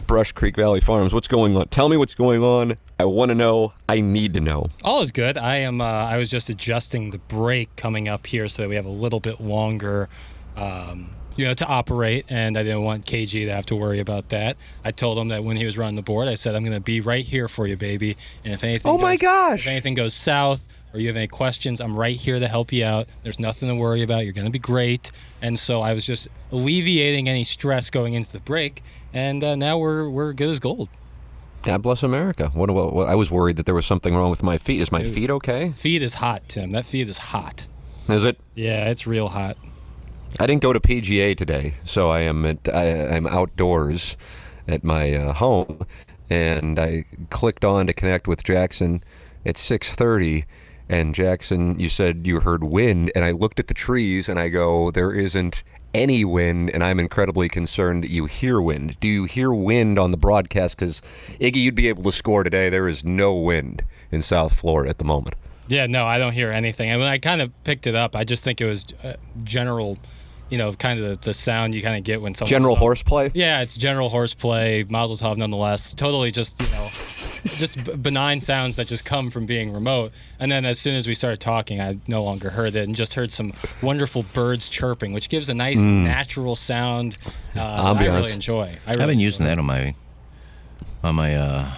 Brush Creek Valley Farms. What's going on? Tell me what's going on. I want to know. I need to know. All is good. I am. Uh, I was just adjusting the break coming up here so that we have a little bit longer, um, you know, to operate, and I didn't want KG to have to worry about that. I told him that when he was running the board, I said, "I'm going to be right here for you, baby, and if anything, Oh my goes- gosh. if anything goes south." Or you have any questions? I'm right here to help you out. There's nothing to worry about. You're going to be great. And so I was just alleviating any stress going into the break, and uh, now we're we're good as gold. God bless America. What, what, what- I was worried that there was something wrong with my feet. Is my feet okay? Feet is hot, Tim. That feet is hot. Is it? Yeah, it's real hot. I didn't go to PGA today, so I am at I, I'm outdoors at my uh, home, and I clicked on to connect with Jackson at 6:30. And Jackson, you said you heard wind, and I looked at the trees, and I go, "There isn't any wind," and I'm incredibly concerned that you hear wind. Do you hear wind on the broadcast? Because Iggy, you'd be able to score today. There is no wind in South Florida at the moment. Yeah, no, I don't hear anything. And when I kind of picked it up, I just think it was uh, general, you know, kind of the, the sound you kind of get when someone. General horseplay. Yeah, it's general horseplay, Mazel Tov nonetheless. Totally just, you know, just b- benign sounds that just come from being remote. And then as soon as we started talking, I no longer heard it and just heard some wonderful birds chirping, which gives a nice natural sound uh, I really enjoy. I really I've been using that on my on my uh,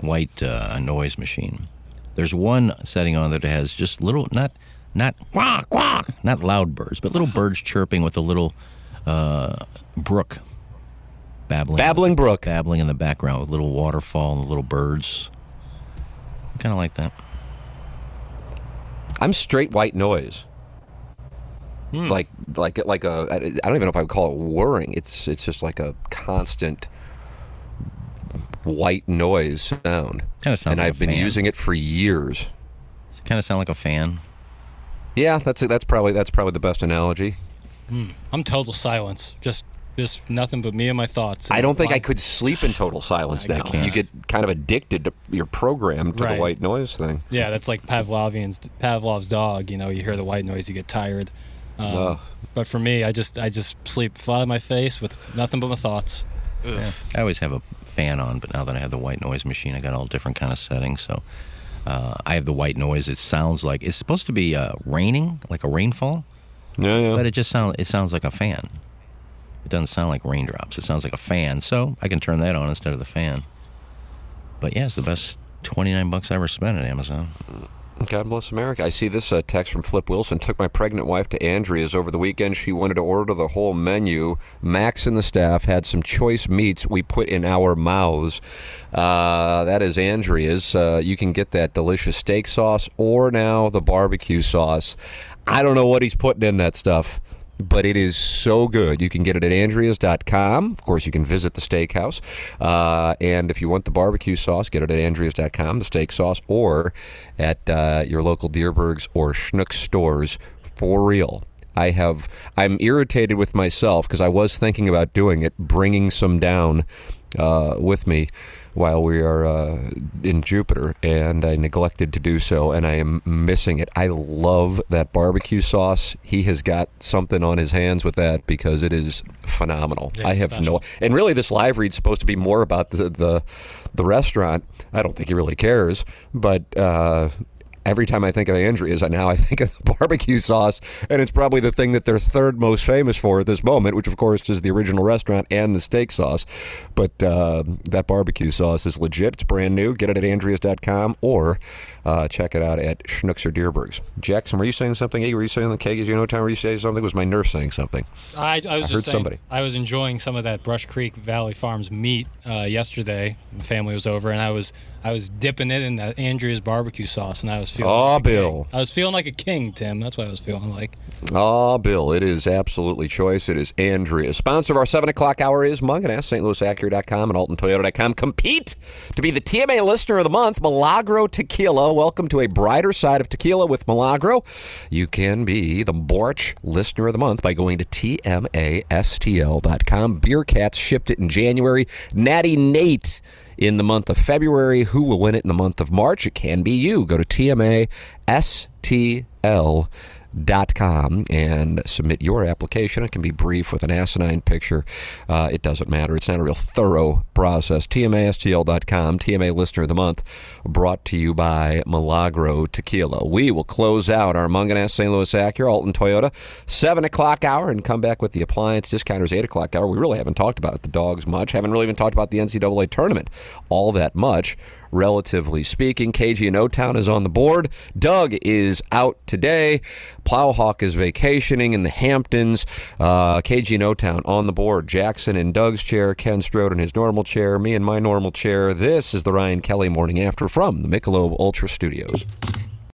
white uh, noise machine. There's one setting on that has just little, not not quack quack, not loud birds, but little birds chirping with a little uh, brook babbling, Babbling brook. babbling in the background with little waterfall and little birds. Kind of like that. I'm straight white noise. Hmm. Like like like a I I don't even know if I would call it whirring. It's it's just like a constant white noise sound. Kind of sounds and like I've a been fan. using it for years. Does it kind of sound like a fan? Yeah, that's that's probably that's probably the best analogy. Hmm. I'm total silence. Just just nothing but me and my thoughts. I don't think I could sleep in total silence I now. can't. You get kind of addicted to your program to Right. the white noise thing. Yeah, that's like Pavlovian's Pavlov's dog. You know, you hear the white noise, you get tired. Um, Ugh. but for me, I just I just sleep flat on my face with nothing but my thoughts. Yeah. I always have a fan on, but now that I have the white noise machine, I got all different kind of settings. So uh, I have the white noise. It sounds like it's supposed to be uh, raining, like a rainfall, Yeah, yeah. but it just sounds it sounds like a fan. It doesn't sound like raindrops. It sounds like a fan. So I can turn that on instead of the fan. But yeah, it's the best twenty nine bucks I ever spent at Amazon. God bless America. I see this uh, text from Flip Wilson. Took my pregnant wife to Andria's over the weekend. She wanted to order the whole menu. Max and the staff had some choice meats we put in our mouths. Uh, that is Andria's. Uh, you can get that delicious steak sauce or now the barbecue sauce. I don't know what he's putting in that stuff but it is so good. You can get it at andrias.com. Of course, you can visit the steakhouse. Uh, and if you want the barbecue sauce, get it at andrias.com, the steak sauce, or at uh, your local Dierbergs or Schnucks stores for real. I have I'm irritated with myself because I was thinking about doing it, bringing some down uh, with me while we are uh, in Jupiter, and I neglected to do so, and I am missing it. I love that barbecue sauce. He has got something on his hands with that because it is phenomenal. Yeah, I have special. no, and really, this live read's supposed to be more about the the, the restaurant. I don't think he really cares, but. Uh, Every time I think of Andria's, I now I think of the barbecue sauce, and it's probably the thing that they're third most famous for at this moment, which of course is the original restaurant and the steak sauce. But uh, that barbecue sauce is legit. It's brand new. Get it at Andrias.com or uh, check it out at Schnucks or Dierbergs. Jackson, were you saying something? Hey, were you saying the cake? Is You know, what time were you saying something? Was my nurse saying something? I, I was I just heard saying, somebody. I was enjoying some of that Brush Creek Valley Farms meat uh, yesterday. The family was over, and I was I was dipping it in that Andria's barbecue sauce, and I was feeling. Oh, like a king. Bill. I was feeling like a king, Tim. That's what I was feeling like. Oh, Bill, it is absolutely choice. It is Andrea. Sponsor of our 7 o'clock hour is Mungenast, stlouisacura.com and altontoyota.com. Compete to be the TMA Listener of the Month, Milagro Tequila. Welcome to a brighter side of tequila with Milagro. You can be the Borch Listener of the Month by going to TMASTL.com. Beer Cats shipped it in January. Natty Nate in the month of February. Who will win it in the month of March? It can be you. Go to TMASTL dot com and submit your application. It can be brief with an asinine picture. Uh, it doesn't matter. It's not a real thorough process. TMASTL.com, TMA Listener of the Month, brought to you by Milagro Tequila. We will close out our Mungenast St. Louis Acura, Alton Toyota, 7 o'clock hour, and come back with the appliance discounters 8 o'clock hour. We really haven't talked about the dogs much. Haven't really even talked about the NCAA tournament all that much relatively speaking. KG and O Town is on the board. Doug is out today. Plowhawk is vacationing in the Hamptons. Uh, KG and O Town on the board. Jackson in Doug's chair. Ken Strode in his normal chair. Me in my normal chair. This is the Ryan Kelly Morning After from the Michelob Ultra Studios.